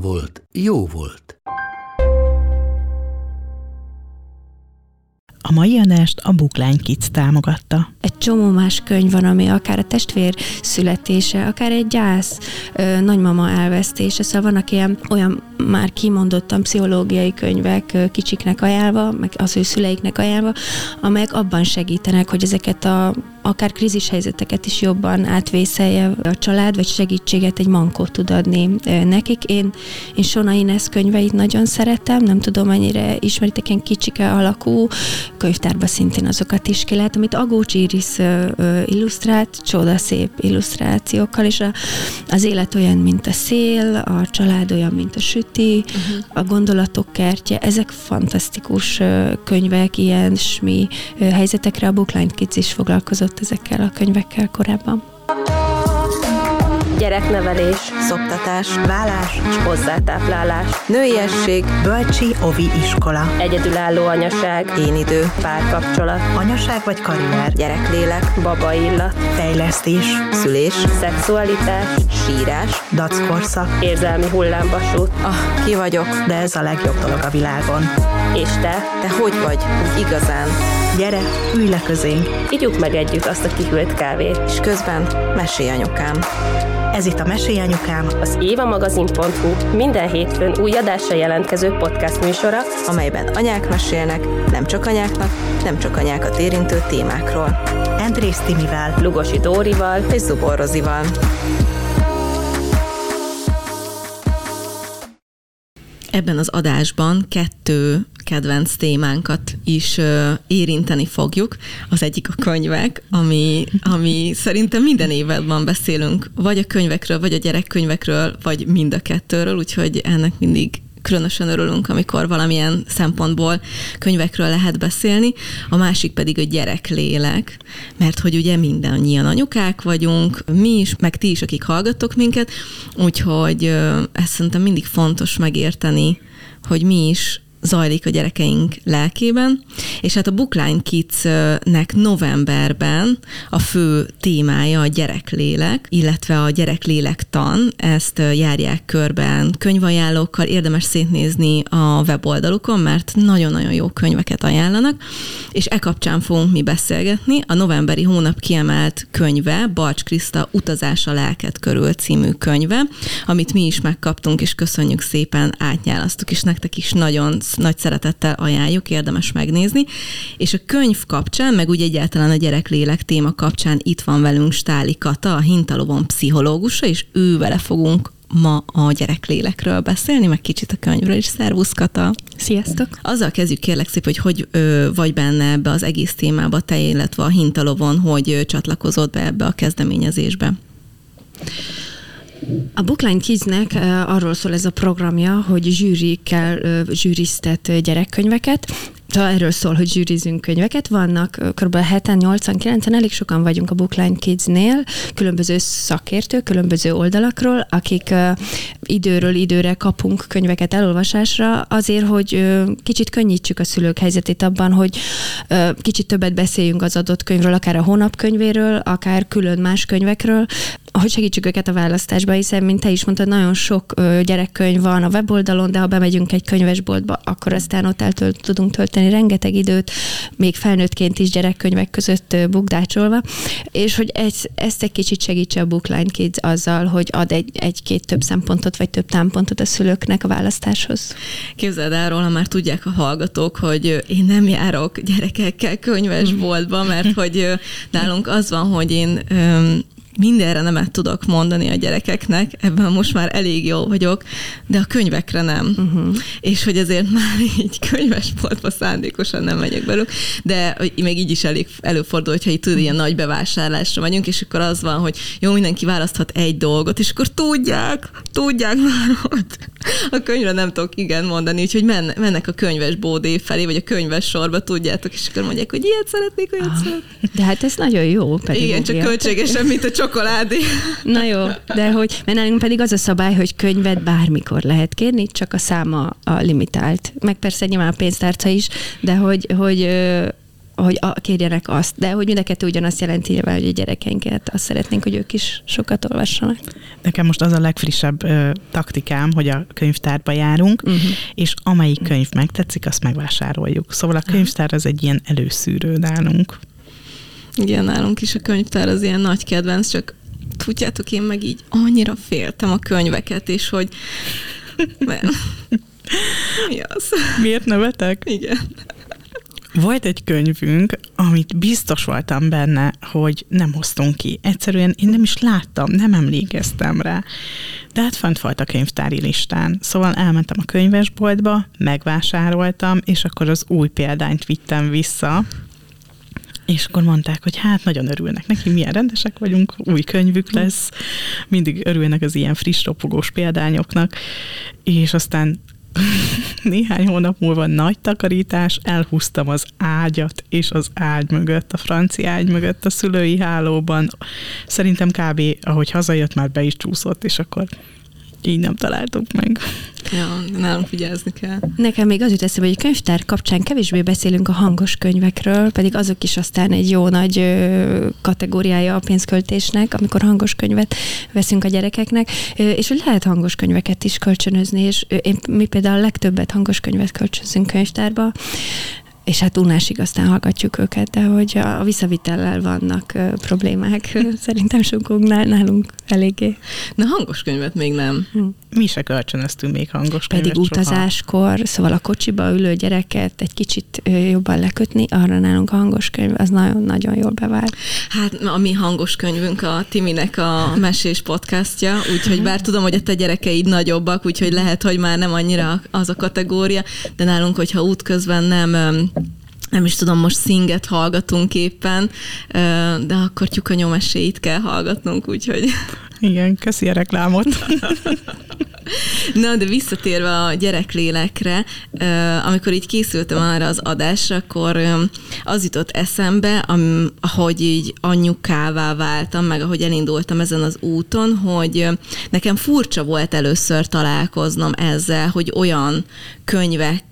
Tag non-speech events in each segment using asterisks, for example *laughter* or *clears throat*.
volt, jó volt. A mai adást a Bookline Kids támogatta. Egy csomó más könyv van, ami akár a testvér születése, akár egy gyász, ö, nagymama elvesztése, szóval vannak ilyen olyan már kimondottan pszichológiai könyvek ö, kicsiknek ajánlva, meg az ő szüleiknek ajánlva, amelyek abban segítenek, hogy ezeket a akár krízis helyzeteket is jobban átvészelje a család, vagy segítséget, egy mankót tud adni nekik. Én, én Sona Ines könyveit nagyon szeretem, nem tudom, mennyire ismeritek, ilyen kicsike alakú, könyvtárba szintén azokat is ki lehet, amit Agócs Iris illusztrált, csodaszép illusztrációkkal, és a, az élet olyan, mint a szél, a család olyan, mint a süti, uh-huh. a gondolatok kertje, ezek fantasztikus könyvek, ilyen smi helyzetekre, a Bookline Kids is foglalkozott ezekkel a könyvekkel korábban. Gyereknevelés, szoptatás, vállás és hozzátáplálás, nőiesség, Bölcsi Ovi Iskola. egyedülálló anyaság, Én idő. párkapcsolat, Anyaság vagy karrier. gyereklélek, baba illat, Fejlesztés. szülés, szexualitás, Sírás. Dackorszak. érzelmi hullámvasút. Ah, ki vagyok, de ez a legjobb dolog a világon. És te, Te hogy vagy? Úgy igazán. Gyere, ülj le közénk, igyuk meg együtt azt a kihűlt kávét. és közben mesélj anyukám. Ez itt a Mesélj Anyukám, Az évamagazin.hu minden hétfőn új adásra jelentkező podcast műsora, amelyben anyák mesélnek, nem csak anyáknak, nem csak anyákat érintő témákról. Andrész Timivel Lugosi Dórival, és Zubor Rozival. Ebben az adásban kettő kedvenc témánkat is ö, érinteni fogjuk. Az egyik a könyvek, ami, ami szerintem minden évadban beszélünk, vagy a könyvekről, vagy a gyerekkönyvekről, vagy mind a kettőről, úgyhogy ennek mindig különösen örülünk, amikor valamilyen szempontból könyvekről lehet beszélni, a másik pedig a gyereklélek, mert hogy ugye mindannyian anyukák vagyunk, mi is, meg ti is, akik hallgattok minket, úgyhogy ezt szerintem mindig fontos megérteni, hogy mi is zajlik a gyerekeink lelkében, és hát a Bookline Kids-nek novemberben a fő témája a gyereklélek, illetve a gyereklélektan, ezt járják körben könyvajánlókkal, érdemes szétnézni a weboldalukon, mert nagyon-nagyon jó könyveket ajánlanak, és e kapcsán fogunk mi beszélgetni. A novemberi hónap kiemelt könyve, Balcs Kriszta Utazás a lelket körül című könyve, amit mi is megkaptunk, és köszönjük szépen, átnyálasztuk, és nektek is nagyon nagy szeretettel ajánljuk, érdemes megnézni. És a könyv kapcsán, meg úgy egyáltalán a gyereklélek téma kapcsán itt van velünk Stáli Kata, a Hintalovon pszichológusa, és ő vele fogunk ma a gyereklélekről beszélni, meg kicsit a könyvről is. Szervusz, Kata! Sziasztok! Azzal kezdjük kérlek szép, hogy hogy ö, vagy benne ebbe az egész témába, te, illetve a Hintalovon, hogy ö, csatlakozott be ebbe a kezdeményezésbe. A Bookline Kidsnek arról szól ez a programja, hogy zsűrikkel zsűriztet gyerekkönyveket, Szóval erről szól, hogy zsűrizünk könyveket. Vannak kb. 7-en, 8-9-en, elég sokan vagyunk a Bookline Kidsnél, különböző szakértők, különböző oldalakról, akik időről időre kapunk könyveket elolvasásra, azért, hogy kicsit könnyítsük a szülők helyzetét abban, hogy kicsit többet beszéljünk az adott könyvről, akár a hónapkönyvéről, akár külön más könyvekről, hogy segítsük őket a választásba, hiszen, mint te is mondtad, nagyon sok gyerekkönyv van a weboldalon, de ha bemegyünk egy könyvesboltba, akkor aztán ott el tudunk tölteni rengeteg időt, még felnőttként is gyerekkönyvek között bukdácsolva, és hogy ez, ezt egy kicsit segítse a Bookline Kids azzal, hogy ad egy, egy-két több szempontot, vagy több támpontot a szülőknek a választáshoz. Képzeld el róla, már tudják a hallgatók, hogy én nem járok gyerekekkel könyvesboltba, mert *laughs* hogy nálunk az van, hogy én mindenre nemet tudok mondani a gyerekeknek, ebben most már elég jó vagyok, de a könyvekre nem. Uh-huh. És hogy ezért már így könyvespoltba szándékosan nem megyek belőle, de még így is elég előfordul, hogyha itt tud, ilyen nagy bevásárlásra megyünk, és akkor az van, hogy jó, mindenki választhat egy dolgot, és akkor tudják, tudják már, hogy a könyvre nem tudok igen mondani, úgyhogy men, mennek a könyves bódé felé, vagy a könyves sorba, tudjátok, és akkor mondják, hogy ilyet szeretnék, olyat ah, szeretnék. De hát ez nagyon jó. Pedig igen, csak költségesen, mint a csokoládé. Na jó, de hogy, mert nálunk pedig az a szabály, hogy könyvet bármikor lehet kérni, csak a száma a limitált. Meg persze nyilván a pénztárca is, de hogy, hogy hogy a, kérjenek azt, de hogy mind a kettő ugyanazt jelenti nyilván, hogy a gyerekeinket azt szeretnénk, hogy ők is sokat olvassanak. Nekem most az a legfrissebb ö, taktikám, hogy a könyvtárba járunk, uh-huh. és amelyik könyv megtetszik, azt megvásároljuk. Szóval a könyvtár az egy ilyen előszűrő nálunk. Igen, nálunk is a könyvtár az ilyen nagy kedvenc, csak tudjátok, én meg így annyira féltem a könyveket, és hogy Mi az? Miért nevetek? Igen. Volt egy könyvünk, amit biztos voltam benne, hogy nem hoztunk ki. Egyszerűen én nem is láttam, nem emlékeztem rá. De hát fent volt a könyvtári listán. Szóval elmentem a könyvesboltba, megvásároltam, és akkor az új példányt vittem vissza, és akkor mondták, hogy hát nagyon örülnek neki, milyen rendesek vagyunk, új könyvük lesz, mindig örülnek az ilyen friss, ropogós példányoknak, és aztán *laughs* néhány hónap múlva nagy takarítás, elhúztam az ágyat és az ágy mögött, a francia ágy mögött a szülői hálóban. Szerintem kb. ahogy hazajött, már be is csúszott, és akkor így nem találtuk meg. Ja, nálunk vigyázni kell. Nekem még az jut eszembe, hogy a könyvtár kapcsán kevésbé beszélünk a hangos könyvekről, pedig azok is aztán egy jó nagy kategóriája a pénzköltésnek, amikor hangos könyvet veszünk a gyerekeknek, és hogy lehet hangos könyveket is kölcsönözni, és én, mi például a legtöbbet hangos könyvet kölcsönzünk könyvtárba, és hát unásig aztán hallgatjuk őket, de hogy a visszavitellel vannak problémák, *laughs* szerintem sokunknál nálunk eléggé. Na hangos könyvet még nem. Hm. Mi se kölcsönöztünk még hangos könyvet Pedig soha. utazáskor, szóval a kocsiba ülő gyereket egy kicsit jobban lekötni, arra nálunk a hangos könyv, az nagyon-nagyon jól bevált. Hát a mi hangos könyvünk a Timinek a mesés podcastja, úgyhogy bár tudom, hogy a te gyerekeid nagyobbak, úgyhogy lehet, hogy már nem annyira az a kategória, de nálunk, hogyha útközben nem nem is tudom, most szinget hallgatunk éppen, de akkor tyuka nyomeséit kell hallgatnunk, úgyhogy... Igen, köszi a reklámot. *laughs* Na, de visszatérve a gyereklélekre, amikor így készültem arra az adásra, akkor az jutott eszembe, ahogy így anyukává váltam, meg ahogy elindultam ezen az úton, hogy nekem furcsa volt először találkoznom ezzel, hogy olyan könyvek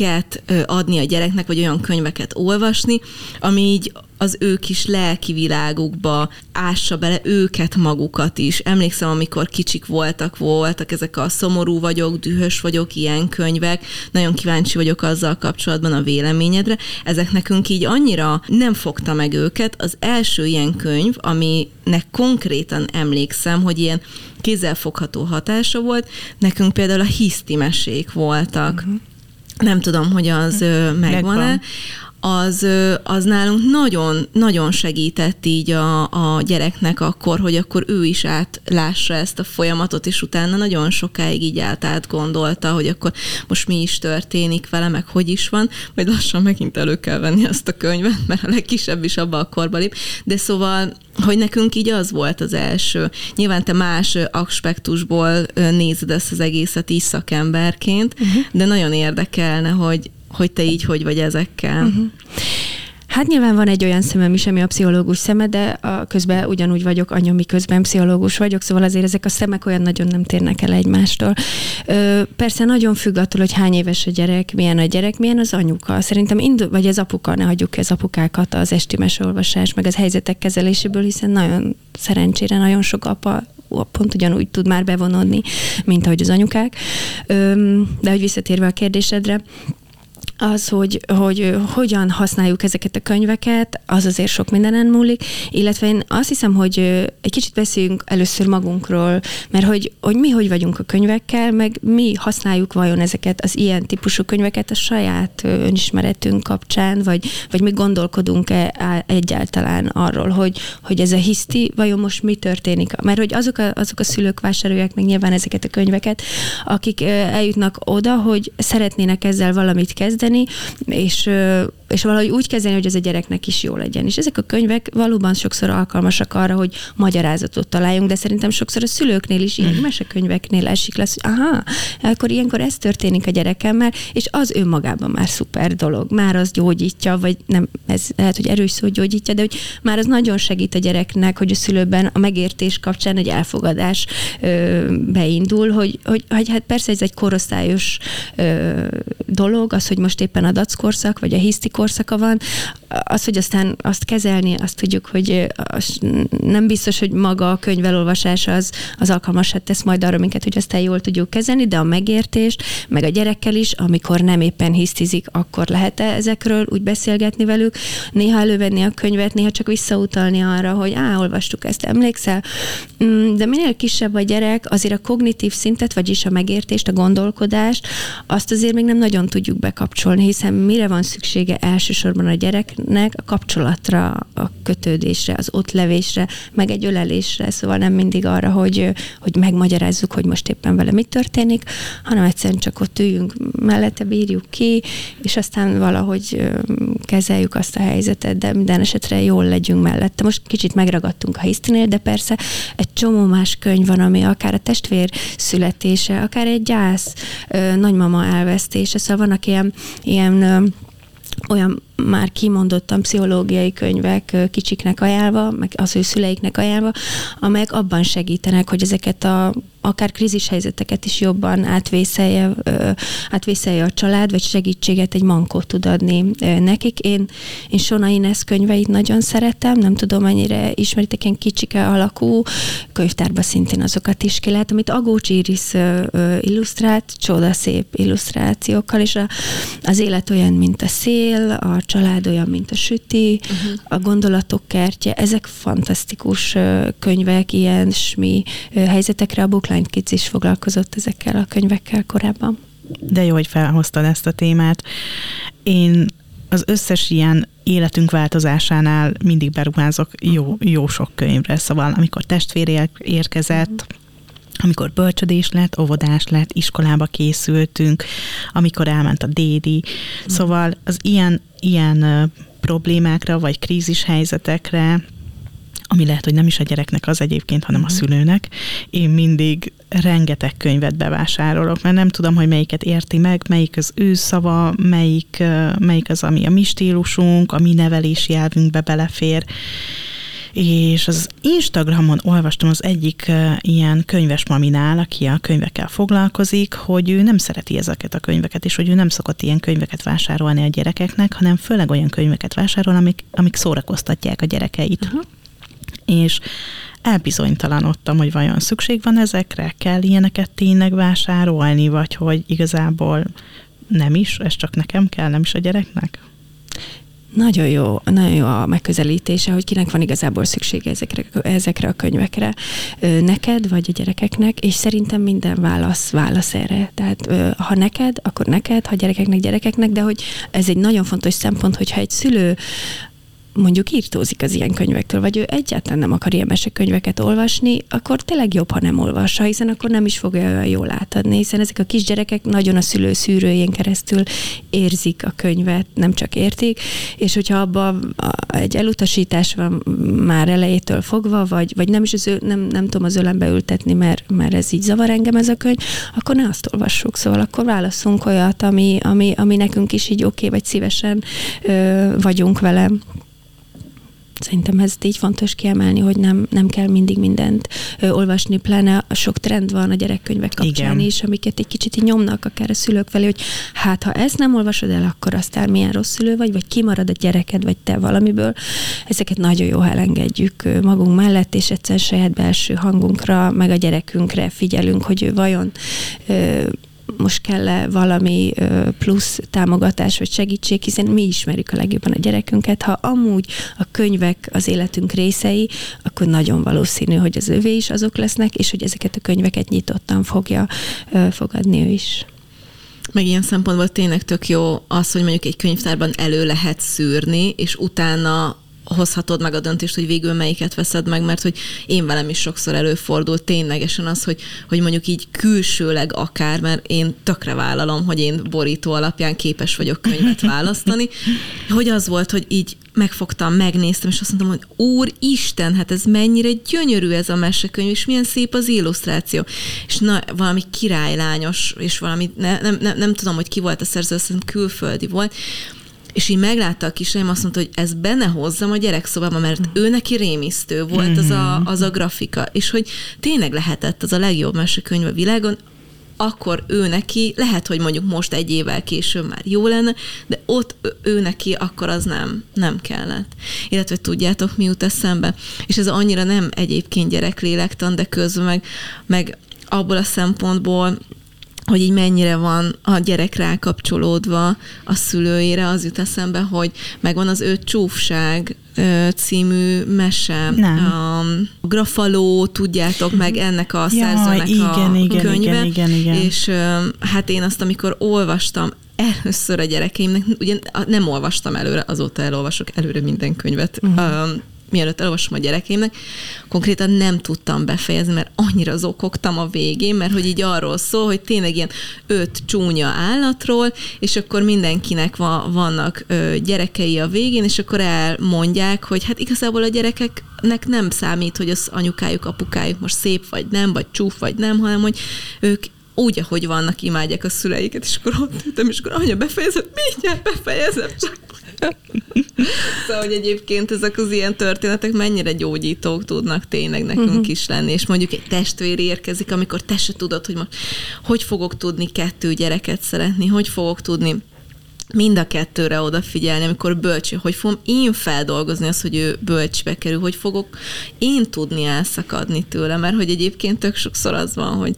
könyveket adni a gyereknek, vagy olyan könyveket olvasni, ami így az ő kis lelki világukba ássa bele őket magukat is. Emlékszem, amikor kicsik voltak, voltak ezek a szomorú vagyok, dühös vagyok, ilyen könyvek. Nagyon kíváncsi vagyok azzal kapcsolatban a véleményedre. Ezek nekünk így annyira nem fogta meg őket. Az első ilyen könyv, aminek konkrétan emlékszem, hogy ilyen kézzelfogható hatása volt, nekünk például a hisztimesék voltak. Uh-huh nem tudom, hogy az megvan-e, az, az nálunk nagyon, nagyon segített így a, a gyereknek akkor, hogy akkor ő is átlássa ezt a folyamatot, és utána nagyon sokáig így át átgondolta, hogy akkor most mi is történik vele, meg hogy is van, majd lassan megint elő kell venni azt a könyvet, mert a legkisebb is abba a korba lép. De szóval, hogy nekünk így az volt az első. Nyilván te más aspektusból nézed ezt az egészet is szakemberként, uh-huh. de nagyon érdekelne, hogy, hogy te így hogy vagy ezekkel. Uh-huh. Hát nyilván van egy olyan szemem is, ami a pszichológus szeme, de a közben ugyanúgy vagyok anya, miközben pszichológus vagyok, szóval azért ezek a szemek olyan nagyon nem térnek el egymástól. Ö, persze nagyon függ attól, hogy hány éves a gyerek, milyen a gyerek, milyen az anyuka. Szerintem indul, vagy az apuka, ne hagyjuk az apukákat az esti olvasás, meg az helyzetek kezeléséből, hiszen nagyon szerencsére nagyon sok apa pont ugyanúgy tud már bevonódni, mint ahogy az anyukák. Ö, de hogy visszatérve a kérdésedre, az, hogy, hogy hogyan használjuk ezeket a könyveket, az azért sok mindenen múlik, illetve én azt hiszem, hogy egy kicsit beszéljünk először magunkról, mert hogy, hogy mi hogy vagyunk a könyvekkel, meg mi használjuk vajon ezeket az ilyen típusú könyveket a saját önismeretünk kapcsán, vagy, vagy mi gondolkodunk-e egyáltalán arról, hogy, hogy ez a hiszti, vajon most mi történik? Mert hogy azok a, azok a szülők vásárolják meg nyilván ezeket a könyveket, akik eljutnak oda, hogy szeretnének ezzel valamit kezdeni, kezelni, és, és valahogy úgy kezelni, hogy ez a gyereknek is jó legyen. És ezek a könyvek valóban sokszor alkalmasak arra, hogy magyarázatot találjunk, de szerintem sokszor a szülőknél is ilyen mm. mesekönyveknél esik lesz, hogy aha, akkor ilyenkor ez történik a gyerekemmel, és az önmagában már szuper dolog. Már az gyógyítja, vagy nem, ez lehet, hogy erős szó gyógyítja, de hogy már az nagyon segít a gyereknek, hogy a szülőben a megértés kapcsán egy elfogadás ö, beindul, hogy, hogy, hogy hát persze ez egy korosztályos ö, dolog, az, hogy most most éppen a dac korszak, vagy a hiszti korszaka van, az, hogy aztán azt kezelni, azt tudjuk, hogy nem biztos, hogy maga a könyvelolvasás az, az alkalmasát tesz majd arra minket, hogy aztán jól tudjuk kezelni, de a megértést, meg a gyerekkel is, amikor nem éppen hisztizik, akkor lehet-e ezekről úgy beszélgetni velük, néha elővenni a könyvet, néha csak visszautalni arra, hogy á, olvastuk ezt, emlékszel? Mm, de minél kisebb a gyerek, azért a kognitív szintet, vagyis a megértést, a gondolkodást, azt azért még nem nagyon tudjuk bekapcsolni kapcsolni, hiszen mire van szüksége elsősorban a gyereknek? A kapcsolatra, a kötődésre, az ott levésre, meg egy ölelésre, szóval nem mindig arra, hogy, hogy megmagyarázzuk, hogy most éppen vele mi történik, hanem egyszerűen csak ott üljünk mellette, bírjuk ki, és aztán valahogy kezeljük azt a helyzetet, de minden esetre jól legyünk mellette. Most kicsit megragadtunk a hisztinél, de persze egy csomó más könyv van, ami akár a testvér születése, akár egy gyász, nagymama elvesztése, szóval vannak ilyen ilyen olyan már kimondottan pszichológiai könyvek kicsiknek ajánlva, meg az ő szüleiknek ajánlva, amelyek abban segítenek, hogy ezeket a akár krízis helyzeteket is jobban átvészelje, átvészelje a család, vagy segítséget, egy mankót tud adni nekik. Én, én Sona Ines könyveit nagyon szeretem, nem tudom, mennyire ismeritek, ilyen kicsike alakú, könyvtárban szintén azokat is ki lehet, amit Agócs Iris illusztrált, csodaszép illusztrációkkal, és a, az élet olyan, mint a szél, a család olyan, mint a süti, uh-huh. a gondolatok kertje, ezek fantasztikus könyvek, ilyen smi helyzetekre. A Bookline Kids is foglalkozott ezekkel a könyvekkel korábban. De jó, hogy felhoztad ezt a témát. Én az összes ilyen életünk változásánál mindig beruházok jó, jó sok könyvre. Szóval amikor testvér érkezett, uh-huh amikor bölcsödés lett, óvodás lett, iskolába készültünk, amikor elment a dédi. Szóval az ilyen, ilyen problémákra, vagy krízis helyzetekre, ami lehet, hogy nem is a gyereknek az egyébként, hanem a mhm. szülőnek, én mindig rengeteg könyvet bevásárolok, mert nem tudom, hogy melyiket érti meg, melyik az ő szava, melyik, melyik az, ami a mi stílusunk, a mi nevelési elvünkbe belefér, és az Instagramon olvastam az egyik ilyen könyves maminál, aki a könyvekkel foglalkozik, hogy ő nem szereti ezeket a könyveket, és hogy ő nem szokott ilyen könyveket vásárolni a gyerekeknek, hanem főleg olyan könyveket vásárol, amik, amik szórakoztatják a gyerekeit. Uh-huh. És elbizonytalanodtam, hogy vajon szükség van ezekre, kell ilyeneket tényleg vásárolni, vagy hogy igazából nem is, ez csak nekem kell, nem is a gyereknek? Nagyon jó, nagyon jó a megközelítése, hogy kinek van igazából szüksége ezekre, ezekre a könyvekre. Neked vagy a gyerekeknek, és szerintem minden válasz válasz erre. Tehát ha neked, akkor neked, ha gyerekeknek, gyerekeknek, de hogy ez egy nagyon fontos szempont, hogyha egy szülő mondjuk írtózik az ilyen könyvektől, vagy ő egyáltalán nem akar ilyen mesekönyveket olvasni, akkor tényleg jobb, ha nem olvassa, hiszen akkor nem is fogja olyan jól átadni, hiszen ezek a kisgyerekek nagyon a szülő szűrőjén keresztül érzik a könyvet, nem csak értik, és hogyha abba egy elutasítás van már elejétől fogva, vagy, vagy nem is az ő, nem, nem tudom az ölembe ültetni, mert, mert ez így zavar engem ez a könyv, akkor ne azt olvassuk, szóval akkor válaszunk olyat, ami, ami, ami nekünk is így oké, okay, vagy szívesen ö, vagyunk vele. Szerintem ez így fontos kiemelni, hogy nem, nem kell mindig mindent ö, olvasni, pláne sok trend van a gyerekkönyvek kapcsán Igen. is, amiket egy kicsit így nyomnak akár a szülők felé, hogy hát ha ezt nem olvasod el, akkor aztán milyen rossz szülő vagy, vagy kimarad a gyereked, vagy te valamiből. Ezeket nagyon jó, ha elengedjük magunk mellett, és egyszer saját belső hangunkra, meg a gyerekünkre figyelünk, hogy ő vajon ö, most kell-e valami plusz támogatás vagy segítség, hiszen mi ismerjük a legjobban a gyerekünket. Ha amúgy a könyvek az életünk részei, akkor nagyon valószínű, hogy az övé is azok lesznek, és hogy ezeket a könyveket nyitottan fogja fogadni ő is. Meg ilyen szempontból tényleg tök jó az, hogy mondjuk egy könyvtárban elő lehet szűrni, és utána hozhatod meg a döntést, hogy végül melyiket veszed meg, mert hogy én velem is sokszor előfordul ténylegesen az, hogy, hogy mondjuk így külsőleg akár, mert én tökre vállalom, hogy én borító alapján képes vagyok könyvet választani, *laughs* hogy az volt, hogy így megfogtam, megnéztem, és azt mondtam, hogy Úr Isten, hát ez mennyire gyönyörű ez a mesekönyv, és milyen szép az illusztráció. És na, valami királylányos, és valami, ne, nem, nem, nem tudom, hogy ki volt a szerző, azt külföldi volt, és így meglátta a kislány, azt mondta, hogy ez benne hozzam a gyerekszobába, mert ő neki rémisztő volt az a, mhm. az a grafika, és hogy tényleg lehetett az a legjobb mesekönyv a világon, akkor ő neki, lehet, hogy mondjuk most egy évvel később már jó lenne, de ott ő neki akkor az nem, nem kellett. Illetve tudjátok, mi jut eszembe? És ez annyira nem egyébként gyereklélektan, de közben meg, meg abból a szempontból hogy így mennyire van a gyerek rákapcsolódva a szülőire, az jut eszembe, hogy megvan az öt csúfság című mese. Nem. A Grafaló, tudjátok meg ennek a ja, szerzőnek igen, a igen, könyve. Igen, igen, igen. És hát én azt, amikor olvastam, először a gyerekeimnek, ugye nem olvastam előre, azóta elolvasok előre minden könyvet, uh-huh mielőtt elolvasom a gyerekeimnek, konkrétan nem tudtam befejezni, mert annyira zokogtam a végén, mert hogy így arról szól, hogy tényleg ilyen öt csúnya állatról, és akkor mindenkinek va, vannak ö, gyerekei a végén, és akkor elmondják, hogy hát igazából a gyerekeknek nem számít, hogy az anyukájuk, apukájuk most szép vagy nem, vagy csúf vagy nem, hanem hogy ők úgy, ahogy vannak, imádják a szüleiket, és akkor ott ültem, és akkor anya befejezett, mindjárt befejezem, csak *laughs* szóval, hogy egyébként ezek az ilyen történetek mennyire gyógyítók tudnak tényleg nekünk uh-huh. is lenni, és mondjuk egy testvér érkezik, amikor te se tudod, hogy most hogy fogok tudni kettő gyereket szeretni, hogy fogok tudni mind a kettőre odafigyelni, amikor bölcs, hogy fogom én feldolgozni azt, hogy ő bölcsbe kerül, hogy fogok én tudni elszakadni tőle, mert hogy egyébként tök sokszor az van, hogy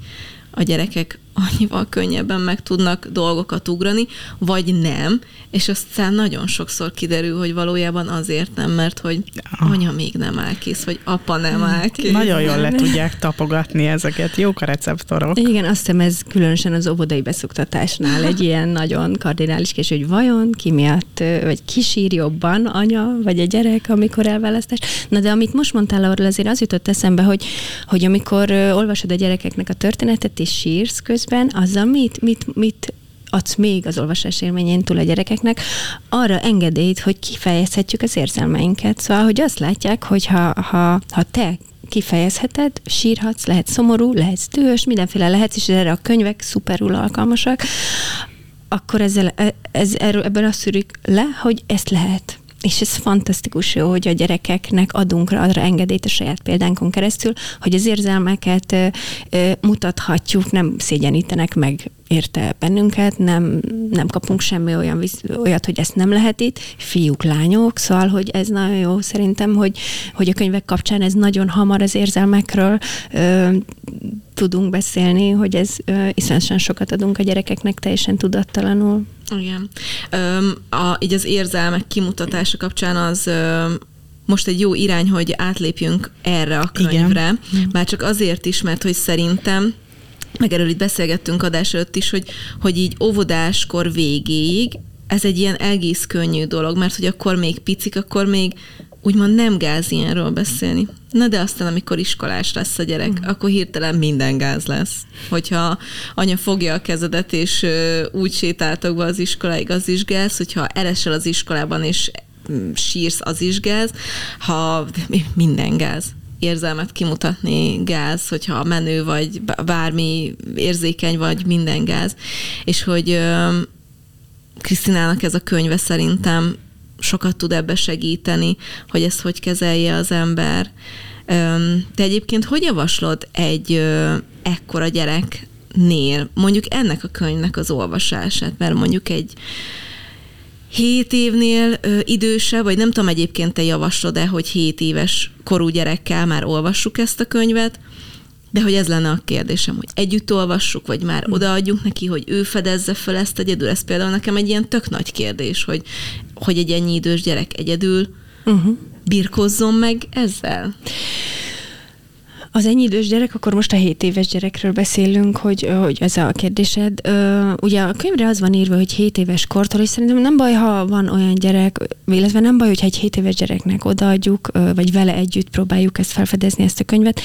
a gyerekek annyival könnyebben meg tudnak dolgokat ugrani, vagy nem, és aztán nagyon sokszor kiderül, hogy valójában azért nem, mert hogy anya még nem áll kész, vagy apa nem hmm. áll kész. Nagyon jól le tudják tapogatni ezeket, jók a receptorok. Igen, azt hiszem ez különösen az óvodai beszoktatásnál egy *laughs* ilyen nagyon kardinális kérdés, hogy vajon ki miatt, vagy ki sír jobban, anya, vagy a gyerek, amikor elválasztás. Na de amit most mondtál arról, azért az jutott eszembe, hogy, hogy amikor olvasod a gyerekeknek a történetet, és sírsz köz közben azzal mit, mit, mit adsz még az olvasás élményén túl a gyerekeknek, arra engedélyt, hogy kifejezhetjük az érzelmeinket. Szóval, hogy azt látják, hogy ha, ha, ha te kifejezheted, sírhatsz, lehet szomorú, lehetsz dühös, mindenféle lehetsz, és erre a könyvek szuperul alkalmasak, akkor ezzel, e, ez, erről, ebből azt szűrjük le, hogy ezt lehet és ez fantasztikus jó, hogy a gyerekeknek adunk arra engedélyt a saját példánkon keresztül, hogy az érzelmeket mutathatjuk, nem szégyenítenek meg érte bennünket, nem, nem kapunk semmi olyan, olyat, hogy ezt nem lehet itt, fiúk, lányok, szóval, hogy ez nagyon jó szerintem, hogy, hogy a könyvek kapcsán ez nagyon hamar az érzelmekről ö, tudunk beszélni, hogy ez ö, iszonyatosan sokat adunk a gyerekeknek teljesen tudattalanul. Igen. Öm, a, így az érzelmek kimutatása kapcsán az öm, most egy jó irány, hogy átlépjünk erre a könyvre, Igen. már csak azért is, mert hogy szerintem meg erről itt beszélgettünk adás előtt is, hogy, hogy így óvodáskor végéig ez egy ilyen egész könnyű dolog, mert hogy akkor még picik, akkor még úgymond nem gáz ilyenről beszélni. Na de aztán, amikor iskolás lesz a gyerek, uh-huh. akkor hirtelen minden gáz lesz. Hogyha anya fogja a kezedet, és úgy sétáltok be az iskoláig, az is gáz, hogyha eresel az iskolában, és mm, sírsz, az is gáz, ha minden gáz érzelmet kimutatni gáz, hogyha menő vagy bármi érzékeny vagy, minden gáz. És hogy Krisztinának ez a könyve szerintem sokat tud ebbe segíteni, hogy ezt hogy kezelje az ember. Te egyébként hogy javaslod egy ekkora gyereknél mondjuk ennek a könyvnek az olvasását? Mert mondjuk egy 7 évnél ö, idősebb, vagy nem tudom egyébként te javaslod-e, hogy 7 éves korú gyerekkel már olvassuk ezt a könyvet, De hogy ez lenne a kérdésem, hogy együtt olvassuk, vagy már Hm. odaadjunk neki, hogy ő fedezze fel ezt egyedül. Ez például nekem egy ilyen tök nagy kérdés, hogy, hogy egy ennyi idős gyerek egyedül uh-huh. birkozzon meg ezzel. Az ennyi idős gyerek, akkor most a 7 éves gyerekről beszélünk, hogy, hogy ez a kérdésed. Ugye a könyvre az van írva, hogy 7 éves kortól, és szerintem nem baj, ha van olyan gyerek, illetve nem baj, hogyha egy 7 éves gyereknek odaadjuk, vagy vele együtt próbáljuk ezt felfedezni, ezt a könyvet,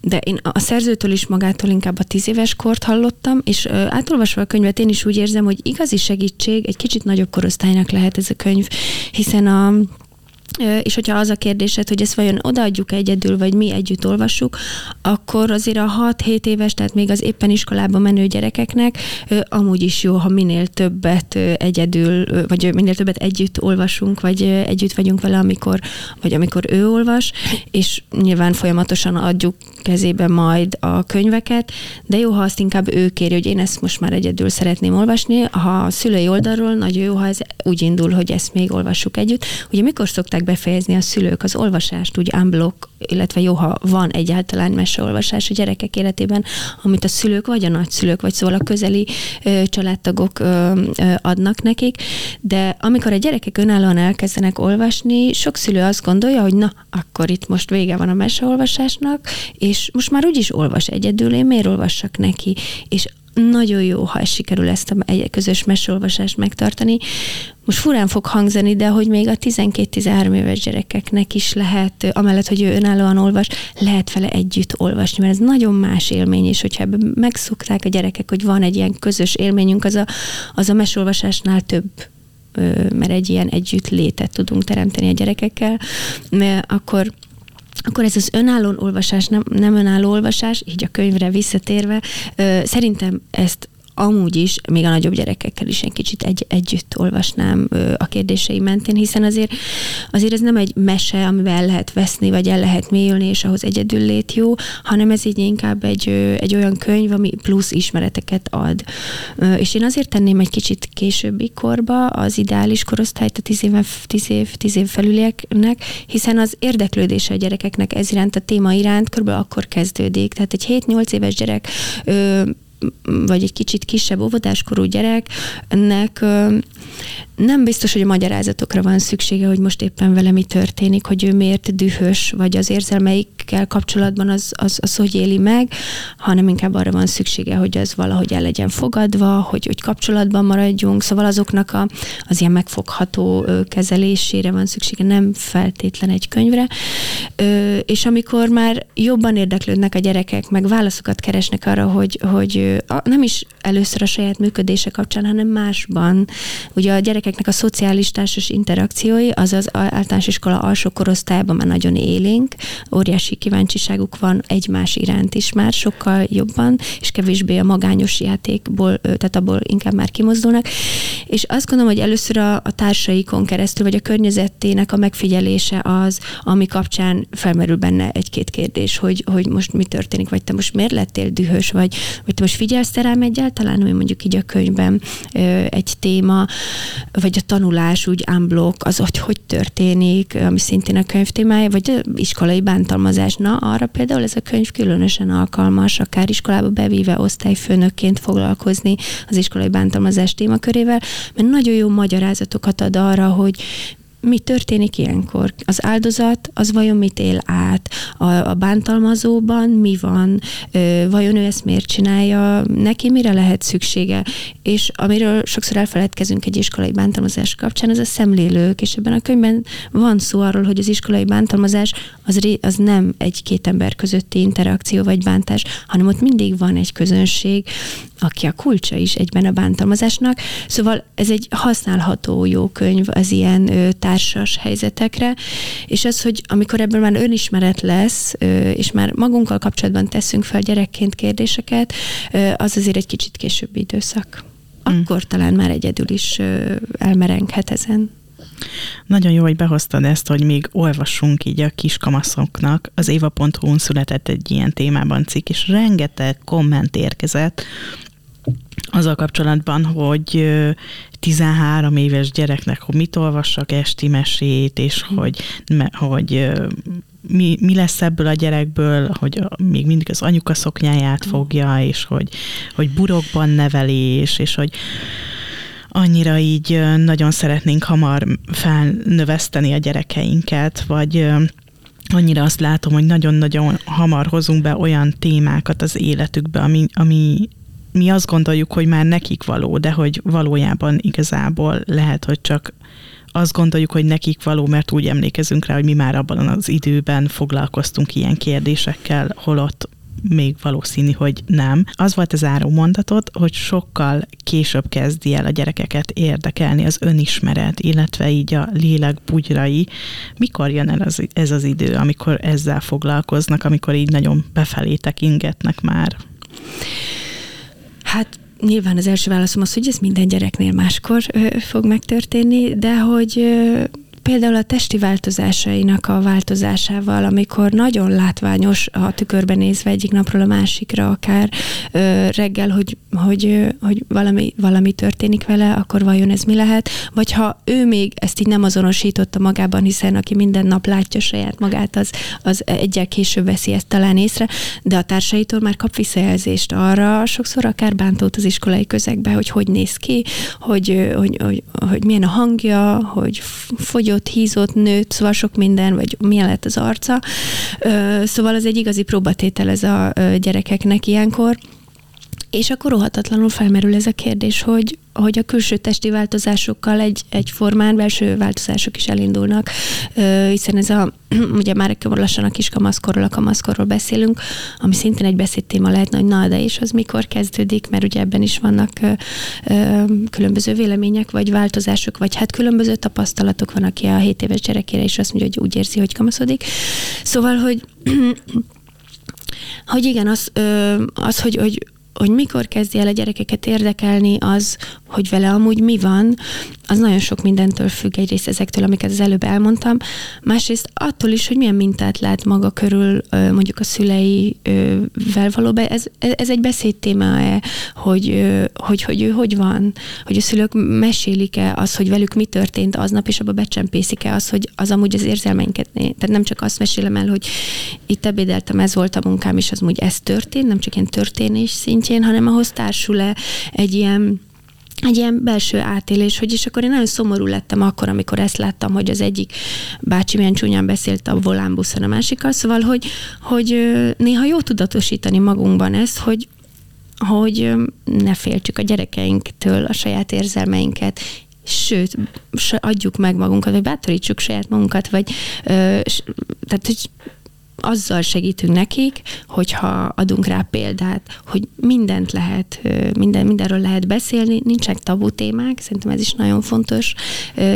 de én a szerzőtől is magától inkább a 10 éves kort hallottam, és átolvasva a könyvet én is úgy érzem, hogy igazi segítség egy kicsit nagyobb korosztálynak lehet ez a könyv, hiszen a És hogyha az a kérdésed, hogy ezt vajon odaadjuk egyedül, vagy mi együtt olvassuk, akkor azért a 6-7 éves, tehát még az éppen iskolába menő gyerekeknek amúgy is jó, ha minél többet egyedül, vagy minél többet együtt olvasunk, vagy együtt vagyunk vele, amikor, vagy amikor ő olvas, és nyilván folyamatosan adjuk kezébe majd a könyveket, de jó, ha azt inkább ő kéri, hogy én ezt most már egyedül szeretném olvasni. Ha a szülői oldalról nagyon jó, ha ez úgy indul, hogy ezt még olvassuk együtt. Ugye mikor szokták befejezni a szülők az olvasást, úgy unblock, illetve jó, ha van egyáltalán meseolvasás a gyerekek életében, amit a szülők, vagy a nagyszülők, vagy szóval a közeli ö, családtagok ö, ö, adnak nekik, de amikor a gyerekek önállóan elkezdenek olvasni, sok szülő azt gondolja, hogy na, akkor itt most vége van a meseolvasásnak, és most már úgyis olvas egyedül, én miért olvassak neki? És nagyon jó, ha sikerül ezt a egy közös mesolvasást megtartani. Most furán fog hangzani, de hogy még a 12-13 éves gyerekeknek is lehet, amellett, hogy ő önállóan olvas, lehet vele együtt olvasni, mert ez nagyon más élmény, és hogyha ebben megszokták a gyerekek, hogy van egy ilyen közös élményünk, az a, az a mesolvasásnál több mert egy ilyen együtt létet tudunk teremteni a gyerekekkel, akkor akkor ez az önálló olvasás, nem, nem önálló olvasás, így a könyvre visszatérve, ö, szerintem ezt amúgy is, még a nagyobb gyerekekkel is egy kicsit egy, együtt olvasnám a kérdései mentén, hiszen azért, azért ez nem egy mese, amivel el lehet veszni, vagy el lehet mélyülni, és ahhoz egyedül lét jó, hanem ez így inkább egy, egy olyan könyv, ami plusz ismereteket ad. És én azért tenném egy kicsit későbbi korba az ideális korosztályt a tíz, éve, tíz év, tíz év felülieknek, hiszen az érdeklődése a gyerekeknek ez iránt, a téma iránt körülbelül akkor kezdődik. Tehát egy 7-8 éves gyerek vagy egy kicsit kisebb óvodáskorú gyereknek nem biztos, hogy a magyarázatokra van szüksége, hogy most éppen vele mi történik, hogy ő miért dühös, vagy az érzelmeikkel kapcsolatban az, az, az hogy éli meg, hanem inkább arra van szüksége, hogy az valahogy el legyen fogadva, hogy, hogy kapcsolatban maradjunk, szóval azoknak a, az ilyen megfogható kezelésére van szüksége, nem feltétlen egy könyvre. És amikor már jobban érdeklődnek a gyerekek, meg válaszokat keresnek arra, hogy, hogy nem is először a saját működése kapcsán, hanem másban. Ugye a gyerekeknek a szociális társas interakciói, az az általános iskola alsó korosztályban már nagyon élénk, óriási kíváncsiságuk van egymás iránt is már sokkal jobban, és kevésbé a magányos játékból, tehát abból inkább már kimozdulnak. És azt gondolom, hogy először a, a társaikon keresztül, vagy a környezetének a megfigyelése az, ami kapcsán felmerül benne egy-két kérdés, hogy, hogy most mi történik, vagy te most miért lettél dühös, vagy, vagy te most figyelsz te rám egyáltalán, hogy mondjuk így a könyvben egy téma, vagy a tanulás úgy unblock, az hogy hogy történik, ami szintén a könyv témája, vagy iskolai bántalmazás. Na, arra például ez a könyv különösen alkalmas, akár iskolába bevíve osztályfőnökként foglalkozni az iskolai bántalmazás témakörével, mert nagyon jó magyarázatokat ad arra, hogy mi történik ilyenkor? Az áldozat, az vajon mit él át? A, a bántalmazóban mi van? Ö, vajon ő ezt miért csinálja? Neki mire lehet szüksége? És amiről sokszor elfeledkezünk egy iskolai bántalmazás kapcsán, az a szemlélők, és ebben a könyvben van szó arról, hogy az iskolai bántalmazás az, az nem egy-két ember közötti interakció vagy bántás, hanem ott mindig van egy közönség, aki a kulcsa is egyben a bántalmazásnak. Szóval ez egy használható jó könyv az ilyen ö, társas helyzetekre, és az, hogy amikor ebből már önismeret lesz, és már magunkkal kapcsolatban teszünk fel gyerekként kérdéseket, az azért egy kicsit későbbi időszak. Akkor mm. talán már egyedül is elmerenghet ezen. Nagyon jó, hogy behoztad ezt, hogy még olvassunk így a kiskamaszoknak. Az éva.hu-n született egy ilyen témában cikk, és rengeteg komment érkezett, azzal kapcsolatban, hogy 13 éves gyereknek, hogy mit olvassak esti mesét, és hogy, hogy mi, mi lesz ebből a gyerekből, hogy a, még mindig az anyuka szoknyáját fogja, és hogy, hogy burokban nevelés, és hogy annyira így nagyon szeretnénk hamar felnöveszteni a gyerekeinket, vagy annyira azt látom, hogy nagyon-nagyon hamar hozunk be olyan témákat az életükbe, ami, ami mi azt gondoljuk, hogy már nekik való, de hogy valójában igazából lehet, hogy csak azt gondoljuk, hogy nekik való, mert úgy emlékezünk rá, hogy mi már abban az időben foglalkoztunk ilyen kérdésekkel, holott még valószínű, hogy nem. Az volt az áró mondatot, hogy sokkal később kezdi el a gyerekeket érdekelni az önismeret, illetve így a lélek bugyrai. Mikor jön el az, ez az idő, amikor ezzel foglalkoznak, amikor így nagyon befelé tekingetnek már? Hát nyilván az első válaszom az, hogy ez minden gyereknél máskor fog megtörténni, de hogy például a testi változásainak a változásával, amikor nagyon látványos a tükörben nézve egyik napról a másikra, akár ö, reggel, hogy, hogy, hogy valami, valami történik vele, akkor vajon ez mi lehet? Vagy ha ő még ezt így nem azonosította magában, hiszen aki minden nap látja saját magát, az, az egyel később veszi ezt talán észre, de a társaitól már kap visszajelzést arra, sokszor akár bántót az iskolai közegbe, hogy hogy néz ki, hogy, hogy, hogy, hogy milyen a hangja, hogy fogyott fagyott, hízott, nőtt, szóval sok minden, vagy milyen lett az arca. Szóval az egy igazi próbatétel ez a gyerekeknek ilyenkor. És akkor rohatatlanul felmerül ez a kérdés, hogy, hogy a külső testi változásokkal egy, egy formán belső változások is elindulnak, hiszen ez a, *clears throat* ugye már lassan a kis kamaszkorról, a kamaszkorról beszélünk, ami szintén egy beszédtéma lehet, hogy na, de és az mikor kezdődik, mert ugye ebben is vannak különböző vélemények, vagy változások, vagy hát különböző tapasztalatok van, aki a 7 éves gyerekére is azt mondja, hogy úgy érzi, hogy kamaszodik. Szóval, hogy *clears throat* hogy igen, az, az hogy, hogy hogy mikor kezdi el a gyerekeket érdekelni az, hogy vele amúgy mi van, az nagyon sok mindentől függ egyrészt ezektől, amiket az előbb elmondtam, másrészt attól is, hogy milyen mintát lát maga körül mondjuk a szüleivel való be. Ez, ez egy beszédtéma-e, hogy, hogy, hogy ő hogy van, hogy a szülők mesélik-e az, hogy velük mi történt aznap, és abba becsempészik-e az, hogy az amúgy az érzelmeinket, tehát nem csak azt mesélem el, hogy itt ebédeltem, ez volt a munkám, és az úgy ez történt, nem csak ilyen történés szintjén, hanem ahhoz társul-e egy ilyen egy ilyen belső átélés, hogy és akkor én nagyon szomorú lettem akkor, amikor ezt láttam, hogy az egyik bácsi milyen csúnyán beszélt a volánbuszon a másikkal, szóval, hogy, hogy néha jó tudatosítani magunkban ezt, hogy, hogy ne féltsük a gyerekeinktől a saját érzelmeinket, sőt, adjuk meg magunkat, vagy bátorítsuk saját magunkat, vagy tehát, hogy azzal segítünk nekik, hogyha adunk rá példát, hogy mindent lehet, minden, mindenről lehet beszélni, nincsenek tabu témák, szerintem ez is nagyon fontos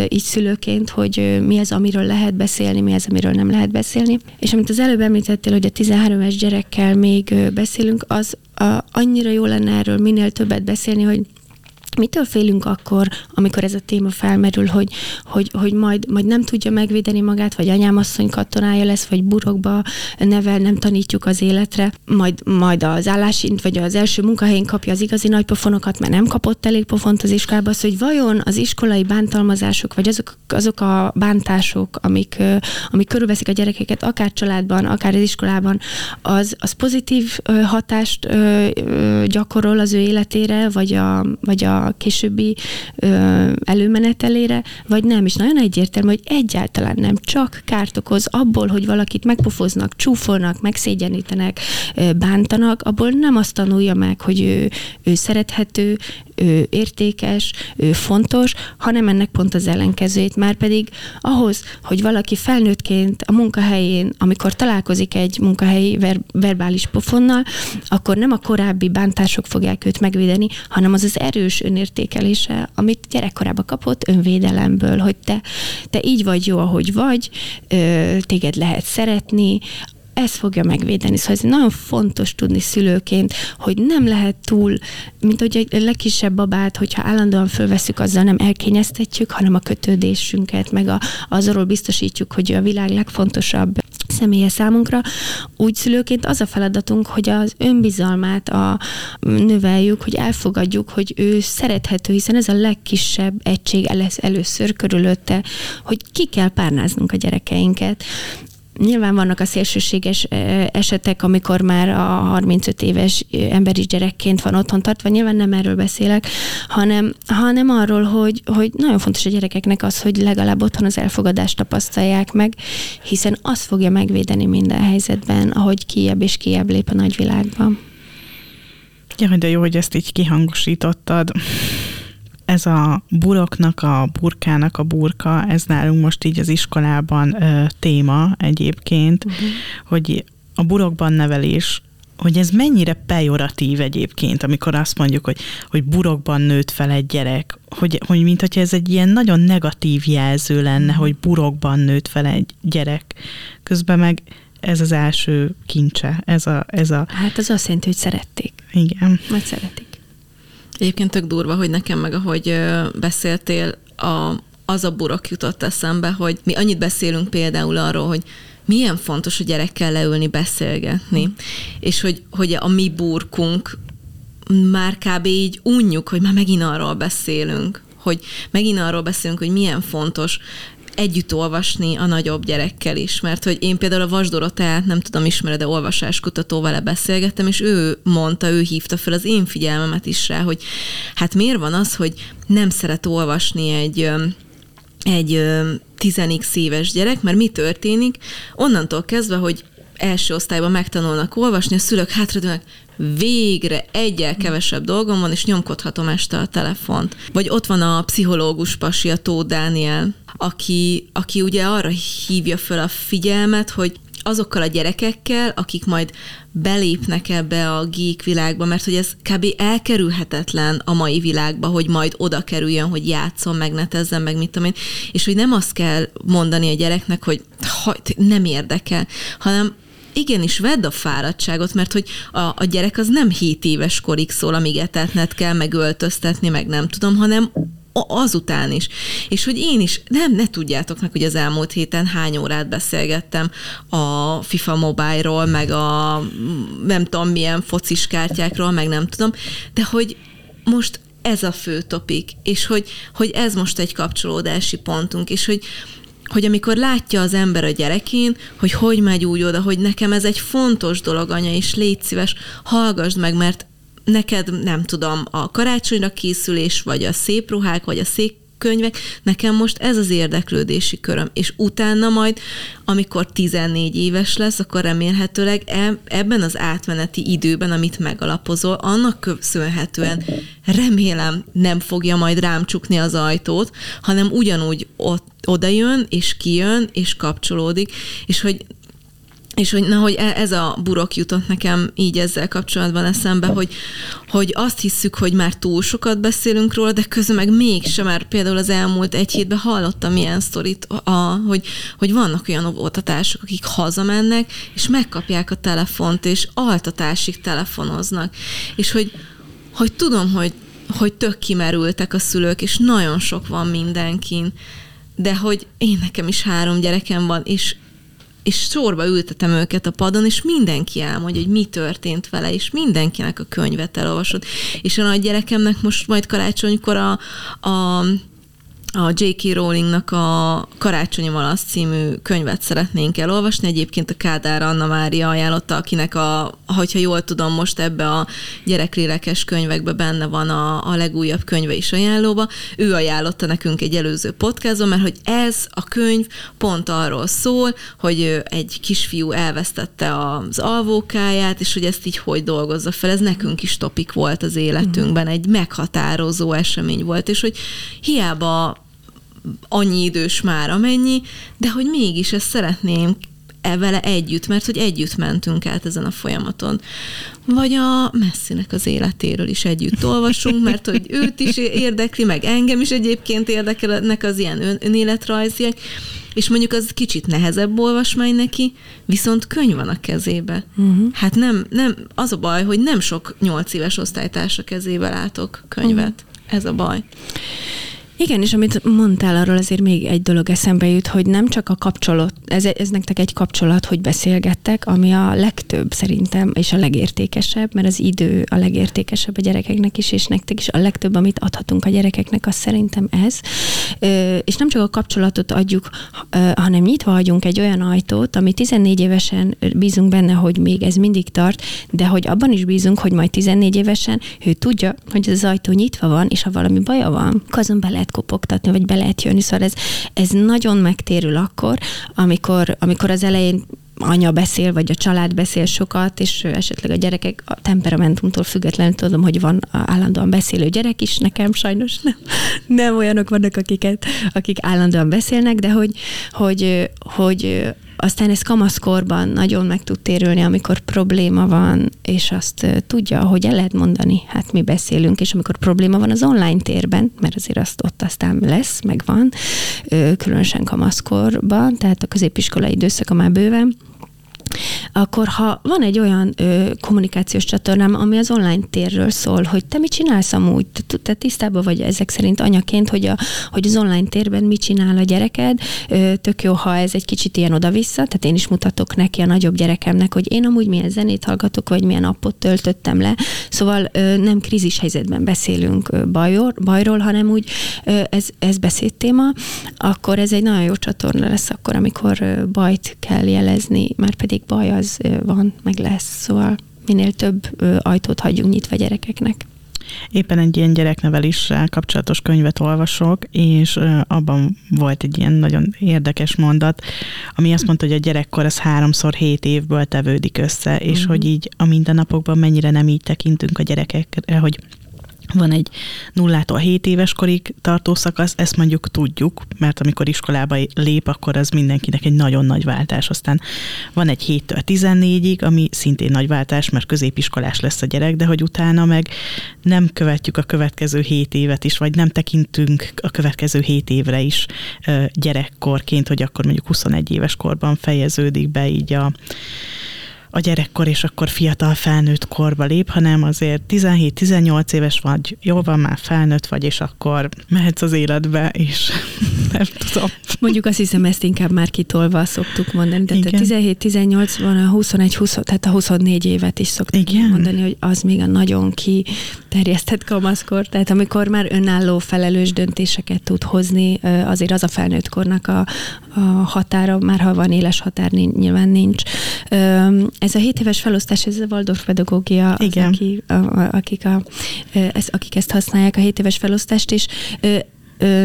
így szülőként, hogy mi az, amiről lehet beszélni, mi az, amiről nem lehet beszélni. És amit az előbb említettél, hogy a 13 es gyerekkel még beszélünk, az a, annyira jó lenne erről minél többet beszélni, hogy Mitől félünk akkor, amikor ez a téma felmerül, hogy, hogy, hogy majd, majd nem tudja megvédeni magát, vagy anyám asszony katonája lesz, vagy burokba nevel, nem tanítjuk az életre, majd, majd az állásint, vagy az első munkahelyén kapja az igazi nagy pofonokat, mert nem kapott elég pofont az iskolába, az, hogy vajon az iskolai bántalmazások, vagy azok, azok a bántások, amik, amik körülveszik a gyerekeket, akár családban, akár az iskolában, az, az pozitív hatást gyakorol az ő életére, vagy a, vagy a későbbi ö, előmenetelére, vagy nem. És nagyon egyértelmű, hogy egyáltalán nem csak kárt okoz abból, hogy valakit megpofoznak, csúfolnak, megszégyenítenek, ö, bántanak, abból nem azt tanulja meg, hogy ő, ő szerethető, értékes, ő fontos, hanem ennek pont az ellenkezőjét. Már pedig ahhoz, hogy valaki felnőttként a munkahelyén, amikor találkozik egy munkahelyi ver- verbális pofonnal, akkor nem a korábbi bántások fogják őt megvédeni, hanem az az erős önértékelése, amit gyerekkorában kapott önvédelemből, hogy te, te így vagy jó, ahogy vagy, téged lehet szeretni, ez fogja megvédeni. Szóval ez nagyon fontos tudni szülőként, hogy nem lehet túl, mint hogy egy legkisebb babát, hogyha állandóan fölveszük, azzal nem elkényeztetjük, hanem a kötődésünket, meg a, azról biztosítjuk, hogy a világ legfontosabb személye számunkra. Úgy szülőként az a feladatunk, hogy az önbizalmát a, növeljük, hogy elfogadjuk, hogy ő szerethető, hiszen ez a legkisebb egység lesz először körülötte, hogy ki kell párnáznunk a gyerekeinket nyilván vannak a szélsőséges esetek, amikor már a 35 éves ember is gyerekként van otthon tartva, nyilván nem erről beszélek, hanem, hanem arról, hogy, hogy nagyon fontos a gyerekeknek az, hogy legalább otthon az elfogadást tapasztalják meg, hiszen az fogja megvédeni minden helyzetben, ahogy kiebb és kiebb lép a nagyvilágban. Jaj, de jó, hogy ezt így kihangosítottad ez a buroknak, a burkának a burka, ez nálunk most így az iskolában ö, téma egyébként, uh-huh. hogy a burokban nevelés, hogy ez mennyire pejoratív egyébként, amikor azt mondjuk, hogy, hogy burokban nőtt fel egy gyerek, hogy, hogy mint hogyha ez egy ilyen nagyon negatív jelző lenne, hogy burokban nőtt fel egy gyerek. Közben meg ez az első kincse, ez a... Ez a... Hát az azt jelenti, hogy szerették. Igen. Majd szeretik. Egyébként tök durva, hogy nekem meg, ahogy beszéltél, a, az a burok jutott eszembe, hogy mi annyit beszélünk például arról, hogy milyen fontos a gyerekkel leülni, beszélgetni, mm. és hogy, hogy a mi burkunk már kb. így unjuk, hogy már megint arról beszélünk, hogy megint arról beszélünk, hogy milyen fontos együtt olvasni a nagyobb gyerekkel is, mert hogy én például a Vasdorotát nem tudom ismered, de olvasáskutató vele beszélgettem, és ő mondta, ő hívta fel az én figyelmemet is rá, hogy hát miért van az, hogy nem szeret olvasni egy egy 10 éves gyerek, mert mi történik? Onnantól kezdve, hogy első osztályban megtanulnak olvasni, a szülők hátradőnek, végre egyel kevesebb dolgom van, és nyomkodhatom este a telefont. Vagy ott van a pszichológus pasi, a Tóth Dániel, aki, aki ugye arra hívja föl a figyelmet, hogy azokkal a gyerekekkel, akik majd belépnek ebbe a geek világba, mert hogy ez kb. elkerülhetetlen a mai világba, hogy majd oda kerüljön, hogy játszon, meg netezzen, meg mit tudom én, és hogy nem azt kell mondani a gyereknek, hogy nem érdekel, hanem igenis vedd a fáradtságot, mert hogy a, a gyerek az nem 7 éves korig szól, amíg etetned kell, meg öltöztetni, meg nem tudom, hanem azután is. És hogy én is, nem, ne tudjátok meg, hogy az elmúlt héten hány órát beszélgettem a FIFA Mobile-ról, meg a nem tudom milyen focis kártyákról, meg nem tudom, de hogy most ez a fő topik, és hogy, hogy ez most egy kapcsolódási pontunk, és hogy, hogy amikor látja az ember a gyerekén, hogy hogy megy úgy oda, hogy nekem ez egy fontos dolog, anya, és légy szíves, hallgassd meg, mert neked, nem tudom, a karácsonyra készülés, vagy a szép ruhák, vagy a szék könyvek, nekem most ez az érdeklődési köröm, és utána majd, amikor 14 éves lesz, akkor remélhetőleg ebben az átmeneti időben, amit megalapozol, annak köszönhetően remélem nem fogja majd rám csukni az ajtót, hanem ugyanúgy ott oda jön, és kijön, és kapcsolódik, és hogy és hogy, na, hogy e, ez a burok jutott nekem így ezzel kapcsolatban eszembe, hogy, hogy azt hisszük, hogy már túl sokat beszélünk róla, de közben meg mégsem, mert például az elmúlt egy hétben hallottam ilyen sztorit, a, hogy, hogy vannak olyan ótatások, akik hazamennek, és megkapják a telefont, és altatásig telefonoznak. És hogy, hogy tudom, hogy, hogy tök kimerültek a szülők, és nagyon sok van mindenkin, de hogy én nekem is három gyerekem van, és és sorba ültetem őket a padon, és mindenki elmondja, hogy mi történt vele, és mindenkinek a könyvet elolvasott. És a nagy gyerekemnek most majd karácsonykor a, a a J.K. Rowlingnak a Karácsonyi Malasz című könyvet szeretnénk elolvasni. Egyébként a Kádár Anna Mária ajánlotta, akinek a, hogyha jól tudom, most ebbe a gyereklélekes könyvekbe benne van a, a legújabb könyve is ajánlóba. Ő ajánlotta nekünk egy előző podcastban, mert hogy ez a könyv pont arról szól, hogy egy kisfiú elvesztette az alvókáját, és hogy ezt így hogy dolgozza fel. Ez nekünk is topik volt az életünkben, egy meghatározó esemény volt, és hogy hiába annyi idős már amennyi, de hogy mégis ezt szeretném e vele együtt, mert hogy együtt mentünk át ezen a folyamaton. Vagy a messzinek az életéről is együtt olvasunk, mert hogy őt is érdekli, meg engem is egyébként érdekelnek az ilyen ön, önéletrajziak, és mondjuk az kicsit nehezebb olvasmány neki, viszont könyv van a kezébe. Uh-huh. Hát nem, nem, az a baj, hogy nem sok nyolc éves osztálytársa kezébe látok könyvet. Uh-huh. Ez a baj. Igen, és amit mondtál, arról azért még egy dolog eszembe jut, hogy nem csak a kapcsolat, ez, ez nektek egy kapcsolat, hogy beszélgettek, ami a legtöbb szerintem, és a legértékesebb, mert az idő a legértékesebb a gyerekeknek is, és nektek is a legtöbb, amit adhatunk a gyerekeknek, az szerintem ez. És nem csak a kapcsolatot adjuk, hanem nyitva hagyunk egy olyan ajtót, ami 14 évesen bízunk benne, hogy még ez mindig tart, de hogy abban is bízunk, hogy majd 14 évesen ő tudja, hogy az ajtó nyitva van, és ha valami baja van, azon be lehet kopogtatni, vagy be lehet jönni. Szóval ez, ez nagyon megtérül akkor, amikor, amikor az elején anya beszél, vagy a család beszél sokat, és esetleg a gyerekek a temperamentumtól függetlenül tudom, hogy van állandóan beszélő gyerek is, nekem sajnos nem, nem olyanok vannak, akiket, akik állandóan beszélnek, de hogy, hogy, hogy aztán ez kamaszkorban nagyon meg tud térülni, amikor probléma van, és azt tudja, hogy el lehet mondani, hát mi beszélünk, és amikor probléma van az online térben, mert azért azt ott aztán lesz, meg van, különösen kamaszkorban, tehát a középiskolai időszaka már bőven, akkor ha van egy olyan ö, kommunikációs csatornám, ami az online térről szól, hogy te mit csinálsz amúgy, te, te tisztában vagy ezek szerint anyaként, hogy, a, hogy az online térben mit csinál a gyereked, ö, tök jó, ha ez egy kicsit ilyen oda-vissza, tehát én is mutatok neki a nagyobb gyerekemnek, hogy én amúgy milyen zenét hallgatok, vagy milyen appot töltöttem le, szóval ö, nem krízis helyzetben beszélünk bajor, bajról, hanem úgy ö, ez, ez beszédtéma, akkor ez egy nagyon jó csatorna lesz akkor, amikor ö, bajt kell jelezni, már pedig baj az van, meg lesz, szóval minél több ajtót hagyjunk nyitva gyerekeknek. Éppen egy ilyen gyerekneveléssel kapcsolatos könyvet olvasok, és abban volt egy ilyen nagyon érdekes mondat, ami azt mondta, hogy a gyerekkor az háromszor hét évből tevődik össze, és uh-huh. hogy így a mindennapokban mennyire nem így tekintünk a gyerekekre, hogy van egy nullától 7 éves korig tartó szakasz, ezt mondjuk tudjuk, mert amikor iskolába lép, akkor az mindenkinek egy nagyon nagy váltás. Aztán van egy 7-től 14-ig, ami szintén nagy váltás, mert középiskolás lesz a gyerek, de hogy utána meg nem követjük a következő 7 évet is, vagy nem tekintünk a következő 7 évre is gyerekkorként, hogy akkor mondjuk 21 éves korban fejeződik be így a a gyerekkor, és akkor fiatal felnőtt korba lép, hanem azért 17-18 éves vagy, jól van, már felnőtt vagy, és akkor mehetsz az életbe, és *laughs* nem tudom. Mondjuk azt hiszem, ezt inkább már kitolva szoktuk mondani, de 17-18 van a 21-20, tehát a 24 évet is szoktuk Igen. mondani, hogy az még a nagyon kiterjesztett kamaszkor, tehát amikor már önálló felelős döntéseket tud hozni, azért az a felnőtt kornak a, a határa, már ha van éles határ, nyilván nincs ez a 7 éves felosztás, ez a Waldorf pedagógia, az, Igen. Aki, a, a, akik, a, ez, akik ezt használják, a 7 éves felosztást, és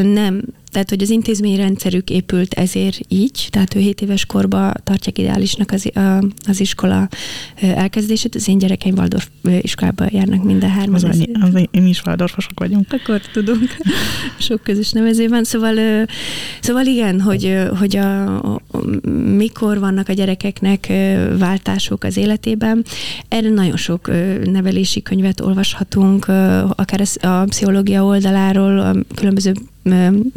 nem tehát, hogy az intézményrendszerük épült ezért így, tehát ő 7 éves korba tartják ideálisnak az, az iskola elkezdését. Az én gyerekeim Waldorf iskolába járnak minden hárman. Az, annyi, az mi is Waldorfosok vagyunk. Akkor tudunk. *laughs* Sok közös nevezőben. Szóval, szóval igen, hogy, hogy a, a, mikor vannak a gyerekeknek váltások az életében. Erre nagyon sok nevelési könyvet olvashatunk, akár a pszichológia oldaláról, a különböző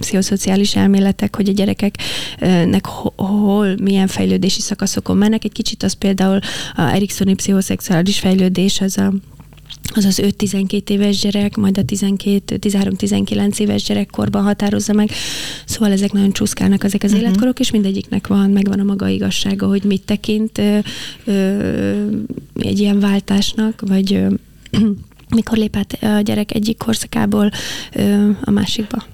pszichoszociális elméletek, hogy a gyerekeknek hol, milyen fejlődési szakaszokon mennek. Egy kicsit az például a Eriksoni pszichoszexuális fejlődés, az a az az 5-12 éves gyerek, majd a 13-19 éves gyerekkorban határozza meg. Szóval ezek nagyon csúszkálnak ezek az uh-huh. életkorok, és mindegyiknek van, megvan a maga igazsága, hogy mit tekint ö, ö, egy ilyen váltásnak, vagy ö, *clears throat* mikor lép át a gyerek egyik korszakából ö, a másikba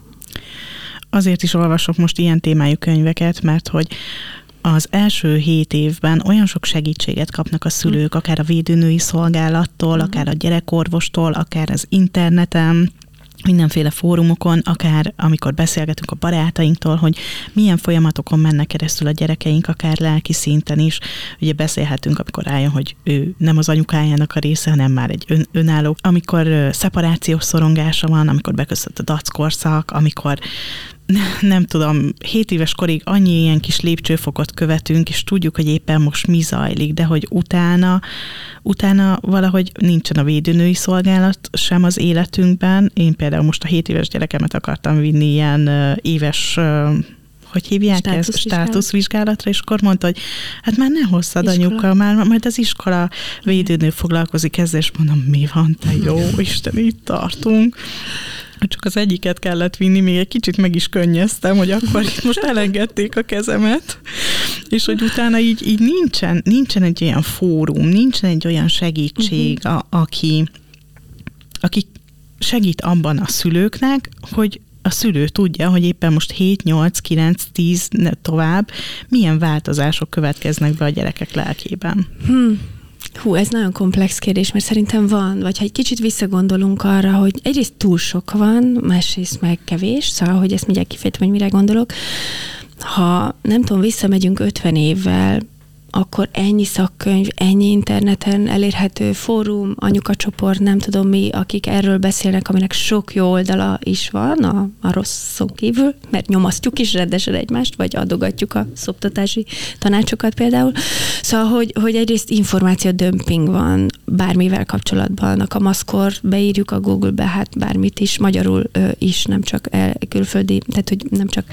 azért is olvasok most ilyen témájú könyveket, mert hogy az első hét évben olyan sok segítséget kapnak a szülők, akár a védőnői szolgálattól, mhm. akár a gyerekorvostól, akár az interneten, mindenféle fórumokon, akár amikor beszélgetünk a barátainktól, hogy milyen folyamatokon mennek keresztül a gyerekeink, akár lelki szinten is. Ugye beszélhetünk, amikor rájön, hogy ő nem az anyukájának a része, hanem már egy ön, önálló. Amikor szeparációs szorongása van, amikor beköszönt a dackorszak, amikor *laughs* nem tudom, 7 éves korig annyi ilyen kis lépcsőfokot követünk, és tudjuk, hogy éppen most mi zajlik, de hogy utána, utána valahogy nincsen a védőnői szolgálat sem az életünkben. Én például most a 7 éves gyerekemet akartam vinni ilyen éves hogy hívják ezt? Státuszvizsgálatra, és akkor mondta, hogy hát már ne hozzad iskola. anyuka, már majd az iskola védőnő foglalkozik ezzel, és mondom, mi van, te jó *laughs* Isten, itt tartunk. Csak az egyiket kellett vinni, még egy kicsit meg is könnyeztem, hogy akkor itt most elengedték a kezemet, és hogy utána így, így nincsen, nincsen egy olyan fórum, nincsen egy olyan segítség, uh-huh. a, aki, aki segít abban a szülőknek, hogy a szülő tudja, hogy éppen most 7, 8, 9, 10 tovább milyen változások következnek be a gyerekek lelkében. Hmm. Hú, ez nagyon komplex kérdés, mert szerintem van, vagy ha egy kicsit visszagondolunk arra, hogy egyrészt túl sok van, másrészt meg kevés, szóval, hogy ezt mindjárt kifejtem, hogy mire gondolok. Ha nem tudom, visszamegyünk 50 évvel, akkor ennyi szakkönyv, ennyi interneten elérhető fórum, anyukacsoport, nem tudom mi, akik erről beszélnek, aminek sok jó oldala is van a, a rosszon kívül, mert nyomasztjuk is rendesen egymást, vagy adogatjuk a szoptatási tanácsokat például. Szóval, hogy, hogy egyrészt információ dömping van bármivel kapcsolatban, a kamaszkor beírjuk a Google-be, hát bármit is, magyarul ö, is, nem csak e, külföldi, tehát hogy nem csak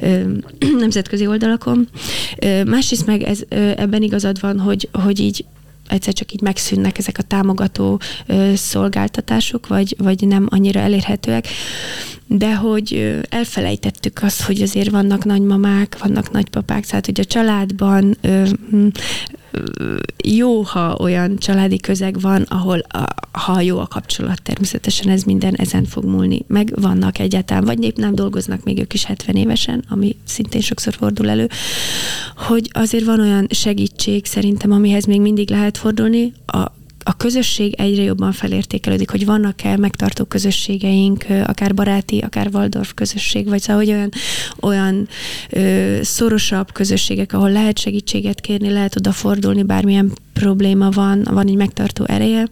ö, *clears throat* nemzetközi oldalakon. Ö, másrészt meg ez ö, ebben igazad van, hogy, hogy így egyszer csak így megszűnnek ezek a támogató ö, szolgáltatások, vagy, vagy nem annyira elérhetőek, de hogy elfelejtettük azt, hogy azért vannak nagymamák, vannak nagypapák, tehát hogy a családban ö, hm, jó, ha olyan családi közeg van, ahol a, ha jó a kapcsolat, természetesen ez minden ezen fog múlni. Meg vannak egyáltalán, vagy épp nem dolgoznak még ők is 70 évesen, ami szintén sokszor fordul elő, hogy azért van olyan segítség szerintem, amihez még mindig lehet fordulni, a a közösség egyre jobban felértékelődik, hogy vannak-e megtartó közösségeink, akár baráti, akár Waldorf közösség, vagy szóval, hogy olyan, olyan ö, szorosabb közösségek, ahol lehet segítséget kérni, lehet oda fordulni, bármilyen probléma van, van egy megtartó ereje.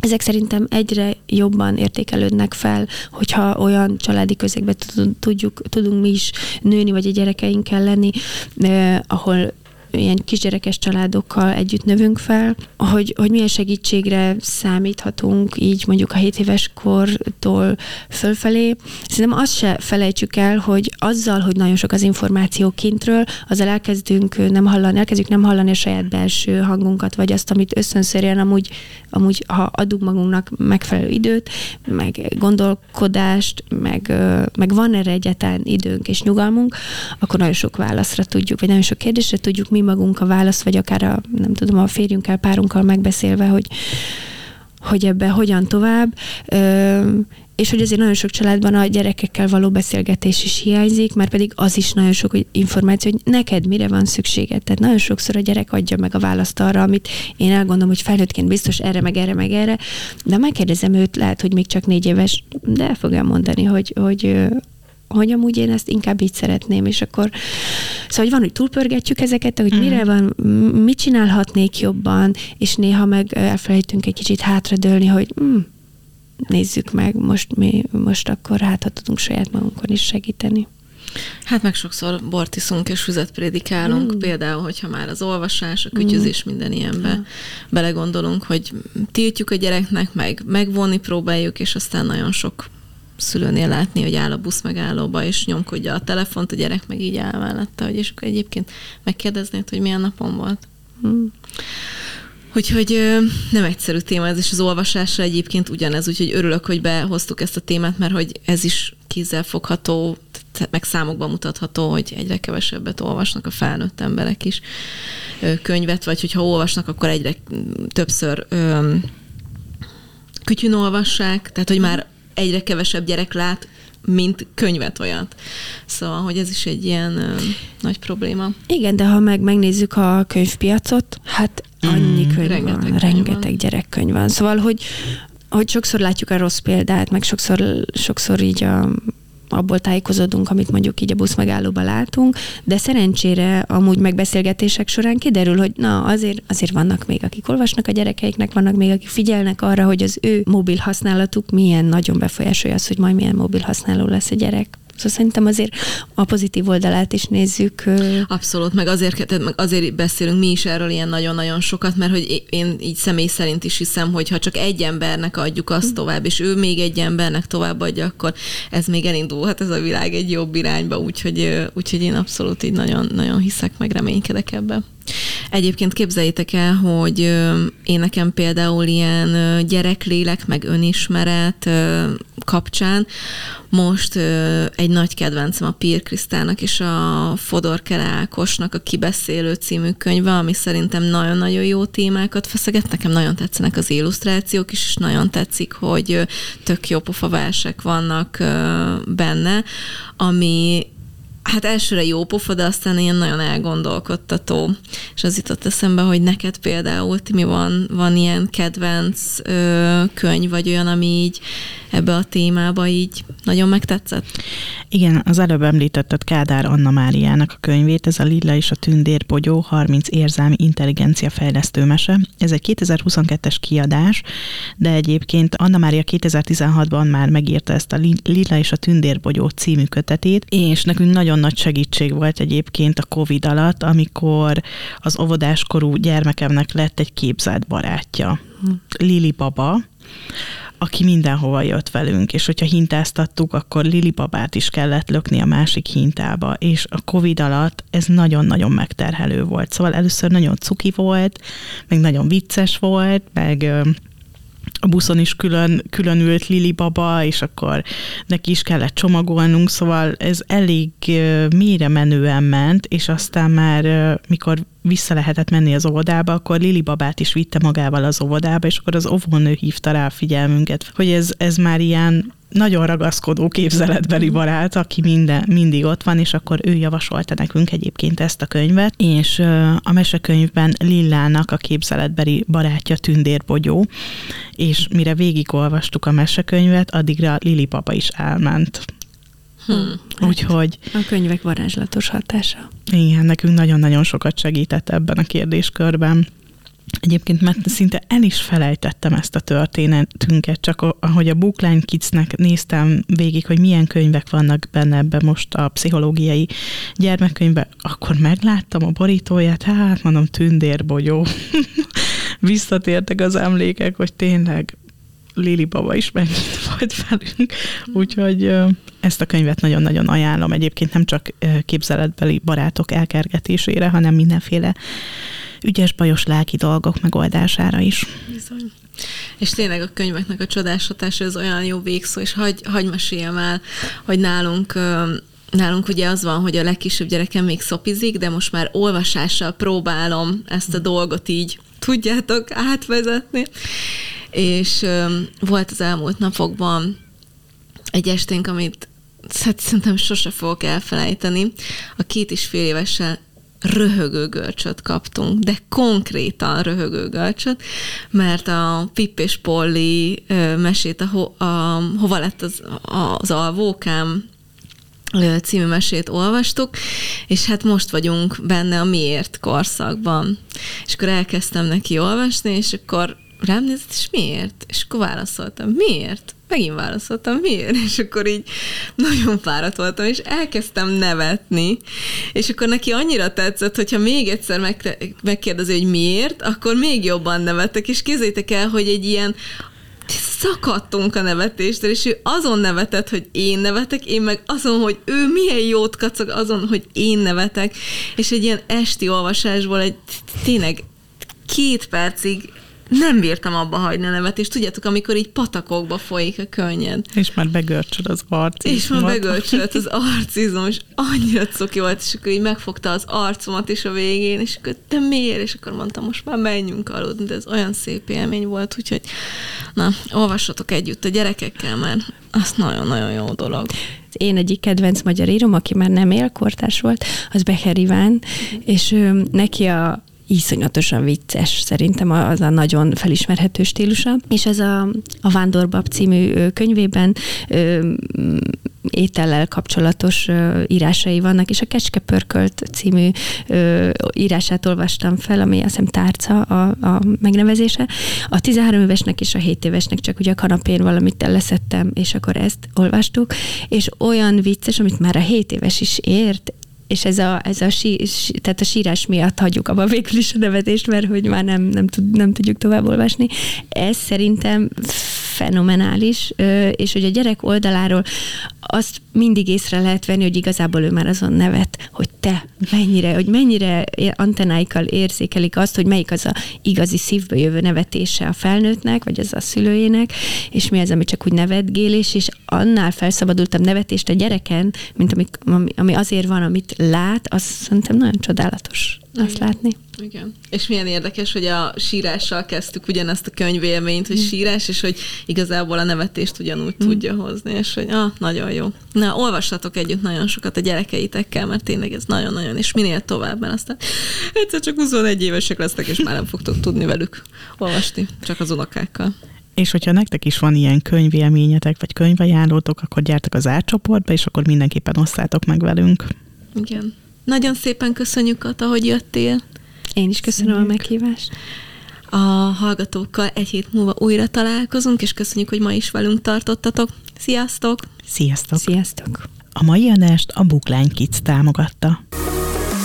Ezek szerintem egyre jobban értékelődnek fel, hogyha olyan családi közegbe tudjuk, tudunk mi is nőni, vagy a gyerekeinkkel lenni, eh, ahol ilyen kisgyerekes családokkal együtt növünk fel, hogy, hogy milyen segítségre számíthatunk így mondjuk a 7 éves kortól fölfelé. Szerintem azt se felejtsük el, hogy azzal, hogy nagyon sok az információ kintről, azzal elkezdünk nem hallani, elkezdjük nem hallani a saját belső hangunkat, vagy azt, amit összönszerűen amúgy, amúgy ha adunk magunknak megfelelő időt, meg gondolkodást, meg, meg van erre egyáltalán időnk és nyugalmunk, akkor nagyon sok válaszra tudjuk, vagy nagyon sok kérdésre tudjuk mi magunk a válasz, vagy akár a, nem tudom, a férjünkkel, párunkkal megbeszélve, hogy, hogy ebbe hogyan tovább. Ö, és hogy azért nagyon sok családban a gyerekekkel való beszélgetés is hiányzik, mert pedig az is nagyon sok információ, hogy neked mire van szükséged. Tehát nagyon sokszor a gyerek adja meg a választ arra, amit én elgondolom, hogy felnőttként biztos erre, meg erre, meg erre, de megkérdezem őt, lehet, hogy még csak négy éves, de el fogja mondani, hogy, hogy hogy amúgy én ezt inkább így szeretném, és akkor szóval, hogy van, hogy túlpörgetjük ezeket, hogy mire mhm. van, mit csinálhatnék jobban, és néha meg elfelejtünk egy kicsit hátradőlni, hogy mm, nézzük meg, most mi, most akkor hát, ha tudunk saját magunkon is segíteni. Hát meg sokszor bort iszunk és füzet prédikálunk, mm. például, hogyha már az olvasás, a kütyüzés, mm. minden ilyenbe ja. belegondolunk, hogy tiltjuk a gyereknek, meg megvonni próbáljuk, és aztán nagyon sok szülőnél látni, hogy áll a busz megállóba, és nyomkodja a telefont, a gyerek meg így áll mellette, hogy és akkor egyébként megkérdeznéd, hogy milyen napom volt. Hmm. Úgyhogy nem egyszerű téma ez, és az olvasásra egyébként ugyanez, úgyhogy örülök, hogy behoztuk ezt a témát, mert hogy ez is kézzel fogható, meg számokban mutatható, hogy egyre kevesebbet olvasnak a felnőtt emberek is könyvet, vagy hogyha olvasnak, akkor egyre többször kütyűn olvassák, tehát hogy már egyre kevesebb gyerek lát, mint könyvet olyat. Szóval, hogy ez is egy ilyen ö, nagy probléma. Igen, de ha meg megnézzük a könyvpiacot, hát annyi mm, könyv rengeteg van, könyv rengeteg van. gyerekkönyv van. Szóval, hogy hogy sokszor látjuk a rossz példát, meg sokszor, sokszor így a abból tájékozódunk, amit mondjuk így a busz megállóban látunk, de szerencsére amúgy megbeszélgetések során kiderül, hogy na azért, azért vannak még, akik olvasnak a gyerekeiknek, vannak még, akik figyelnek arra, hogy az ő mobil használatuk milyen nagyon befolyásolja az, hogy majd milyen mobil használó lesz a gyerek. Szóval szerintem azért a pozitív oldalát is nézzük. Abszolút, meg azért, meg azért beszélünk mi is erről ilyen nagyon-nagyon sokat, mert hogy én így személy szerint is hiszem, hogy ha csak egy embernek adjuk azt hm. tovább, és ő még egy embernek továbbadja, akkor ez még elindulhat ez a világ egy jobb irányba, úgyhogy, úgyhogy én abszolút így nagyon, nagyon hiszek, meg reménykedek ebbe. Egyébként képzeljétek el, hogy én nekem például ilyen gyereklélek, meg önismeret kapcsán most egy nagy kedvencem a Pír Krisztának és a Fodor Ákosnak a Kibeszélő című könyve, ami szerintem nagyon-nagyon jó témákat feszeget. Nekem nagyon tetszenek az illusztrációk is, és nagyon tetszik, hogy tök jó pofa versek vannak benne, ami hát elsőre jó pofa, de aztán ilyen nagyon elgondolkodtató. És az jutott eszembe, hogy neked például, Timi, van, van ilyen kedvenc ö, könyv, vagy olyan, ami így ebbe a témába így nagyon megtetszett? Igen, az előbb említetted Kádár Anna Máriának a könyvét, ez a Lilla és a Tündér Bogyó 30 érzelmi intelligencia fejlesztő mese. Ez egy 2022-es kiadás, de egyébként Anna Mária 2016-ban már megírta ezt a Lilla és a Tündér Bogyó című kötetét, és nekünk nagyon nagy segítség volt egyébként a Covid alatt, amikor az óvodáskorú gyermekemnek lett egy képzelt barátja. Lili Baba, aki mindenhova jött velünk, és hogyha hintáztattuk, akkor Lili babát is kellett lökni a másik hintába, és a Covid alatt ez nagyon-nagyon megterhelő volt. Szóval először nagyon cuki volt, meg nagyon vicces volt, meg a buszon is külön, külön ült Lili baba, és akkor neki is kellett csomagolnunk, szóval ez elég mélyre menően ment, és aztán már mikor vissza lehetett menni az óvodába, akkor Lili babát is vitte magával az óvodába, és akkor az óvónő hívta rá a figyelmünket, hogy ez, ez már ilyen nagyon ragaszkodó képzeletbeli barát, aki minden, mindig ott van, és akkor ő javasolta nekünk egyébként ezt a könyvet, és a mesekönyvben Lillának a képzeletbeli barátja Tündérbogyó, és mire végigolvastuk a mesekönyvet, addigra Lili papa is elment. Hmm, Úgyhogy... A könyvek varázslatos hatása. Igen, nekünk nagyon-nagyon sokat segített ebben a kérdéskörben. Egyébként mert szinte el is felejtettem ezt a történetünket, csak ahogy a Bookline Kidsnek néztem végig, hogy milyen könyvek vannak benne ebbe most a pszichológiai gyermekkönyvbe, akkor megláttam a borítóját, hát mondom, tündérbogyó. *laughs* Visszatértek az emlékek, hogy tényleg Lili Baba is mennyit *laughs* volt velünk, úgyhogy ezt a könyvet nagyon-nagyon ajánlom. Egyébként nem csak képzeletbeli barátok elkergetésére, hanem mindenféle ügyes, bajos lelki dolgok megoldására is. Bizony. És tényleg a könyveknek a csodás hatása az olyan jó végszó, és hagy, hagy meséljem el, hogy nálunk Nálunk ugye az van, hogy a legkisebb gyerekem még szopizik, de most már olvasással próbálom ezt a dolgot így, tudjátok, átvezetni. És volt az elmúlt napokban egy esténk, amit hát szerintem sose fogok elfelejteni. A két és fél évesen röhögő görcsöt kaptunk, de konkrétan röhögő görcsöt, mert a Pipp és Polly mesét, a, ho, a Hova lett az, az alvókám című mesét olvastuk, és hát most vagyunk benne a miért korszakban. És akkor elkezdtem neki olvasni, és akkor rám nézett, és miért? És akkor válaszoltam, miért? Megint válaszoltam, miért? És akkor így nagyon fáradt voltam, és elkezdtem nevetni, és akkor neki annyira tetszett, hogyha még egyszer megkérdezi, hogy miért, akkor még jobban nevettek, és képzeljétek el, hogy egy ilyen szakadtunk a nevetéstől, és ő azon nevetett, hogy én nevetek, én meg azon, hogy ő milyen jót kacag azon, hogy én nevetek, és egy ilyen esti olvasásból egy tényleg két percig nem bírtam abba hagyni a nevetést. Tudjátok, amikor így patakokba folyik a könnyed. És már begörcsöd az arcizmot. És már *laughs* begörcsölt az arcizom, és annyira cuki volt, és akkor így megfogta az arcomat is a végén, és akkor te miért? És akkor mondtam, most már menjünk aludni, de ez olyan szép élmény volt, úgyhogy na, olvassatok együtt a gyerekekkel, mert az nagyon-nagyon jó dolog. Én egyik kedvenc magyar írom, aki már nem él, kortárs volt, az Becher Iván, és ő, neki a iszonyatosan vicces, szerintem az a nagyon felismerhető stílusa. És ez a, a Vándorbab című könyvében ö, étellel kapcsolatos ö, írásai vannak, és a Kecskepörkölt című ö, írását olvastam fel, ami azt hiszem tárca a, a megnevezése. A 13 évesnek és a 7 évesnek csak ugye a kanapén valamit leszettem, és akkor ezt olvastuk, és olyan vicces, amit már a 7 éves is ért, és ez a, ez a, sí, tehát a sírás miatt hagyjuk abba végül is a nevetést, mert hogy már nem, nem, tud, nem tudjuk tovább olvasni. Ez szerintem fenomenális, és hogy a gyerek oldaláról azt mindig észre lehet venni, hogy igazából ő már azon nevet, hogy te mennyire, hogy mennyire antenáikkal érzékelik azt, hogy melyik az a igazi szívből jövő nevetése a felnőttnek, vagy az a szülőjének, és mi az, ami csak úgy nevetgélés, és annál felszabadultabb nevetést a gyereken, mint ami, ami azért van, amit lát, az szerintem nagyon csodálatos azt látni. Igen. És milyen érdekes, hogy a sírással kezdtük ugyanezt a könyvélményt, hogy mm. sírás, és hogy igazából a nevetést ugyanúgy mm. tudja hozni, és hogy ah, nagyon jó. Na, olvassatok együtt nagyon sokat a gyerekeitekkel, mert tényleg ez nagyon-nagyon, és minél tovább, mert aztán egyszer csak 21 évesek lesznek, és már nem fogtok tudni velük olvasni, csak az unokákkal. És hogyha nektek is van ilyen könyvélményetek, vagy könyvajánlótok, akkor gyertek az átcsoportba, és akkor mindenképpen osszátok meg velünk. Igen. Nagyon szépen köszönjük, Kata, hogy jöttél. Én is köszönöm köszönjük. a meghívást. A hallgatókkal egy hét múlva újra találkozunk, és köszönjük, hogy ma is velünk tartottatok. Sziasztok! Sziasztok! Sziasztok! A mai adást a Bookline Kids támogatta.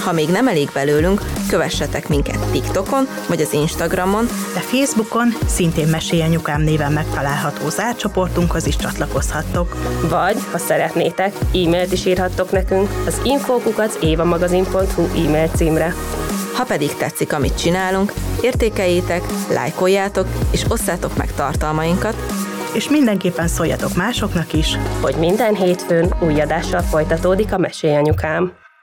Ha még nem elég belőlünk, kövessetek minket TikTokon vagy az Instagramon, de Facebookon szintén Mesélyanyukám néven megtalálható zárcsoportunkhoz is csatlakozhattok. Vagy, ha szeretnétek, e-mailt is írhattok nekünk az infókukat évamagazin.hu e-mail címre. Ha pedig tetszik, amit csinálunk, értékeljétek, lájkoljátok és osszátok meg tartalmainkat, és mindenképpen szóljatok másoknak is, hogy minden hétfőn új adással folytatódik a Mesélyanyukám.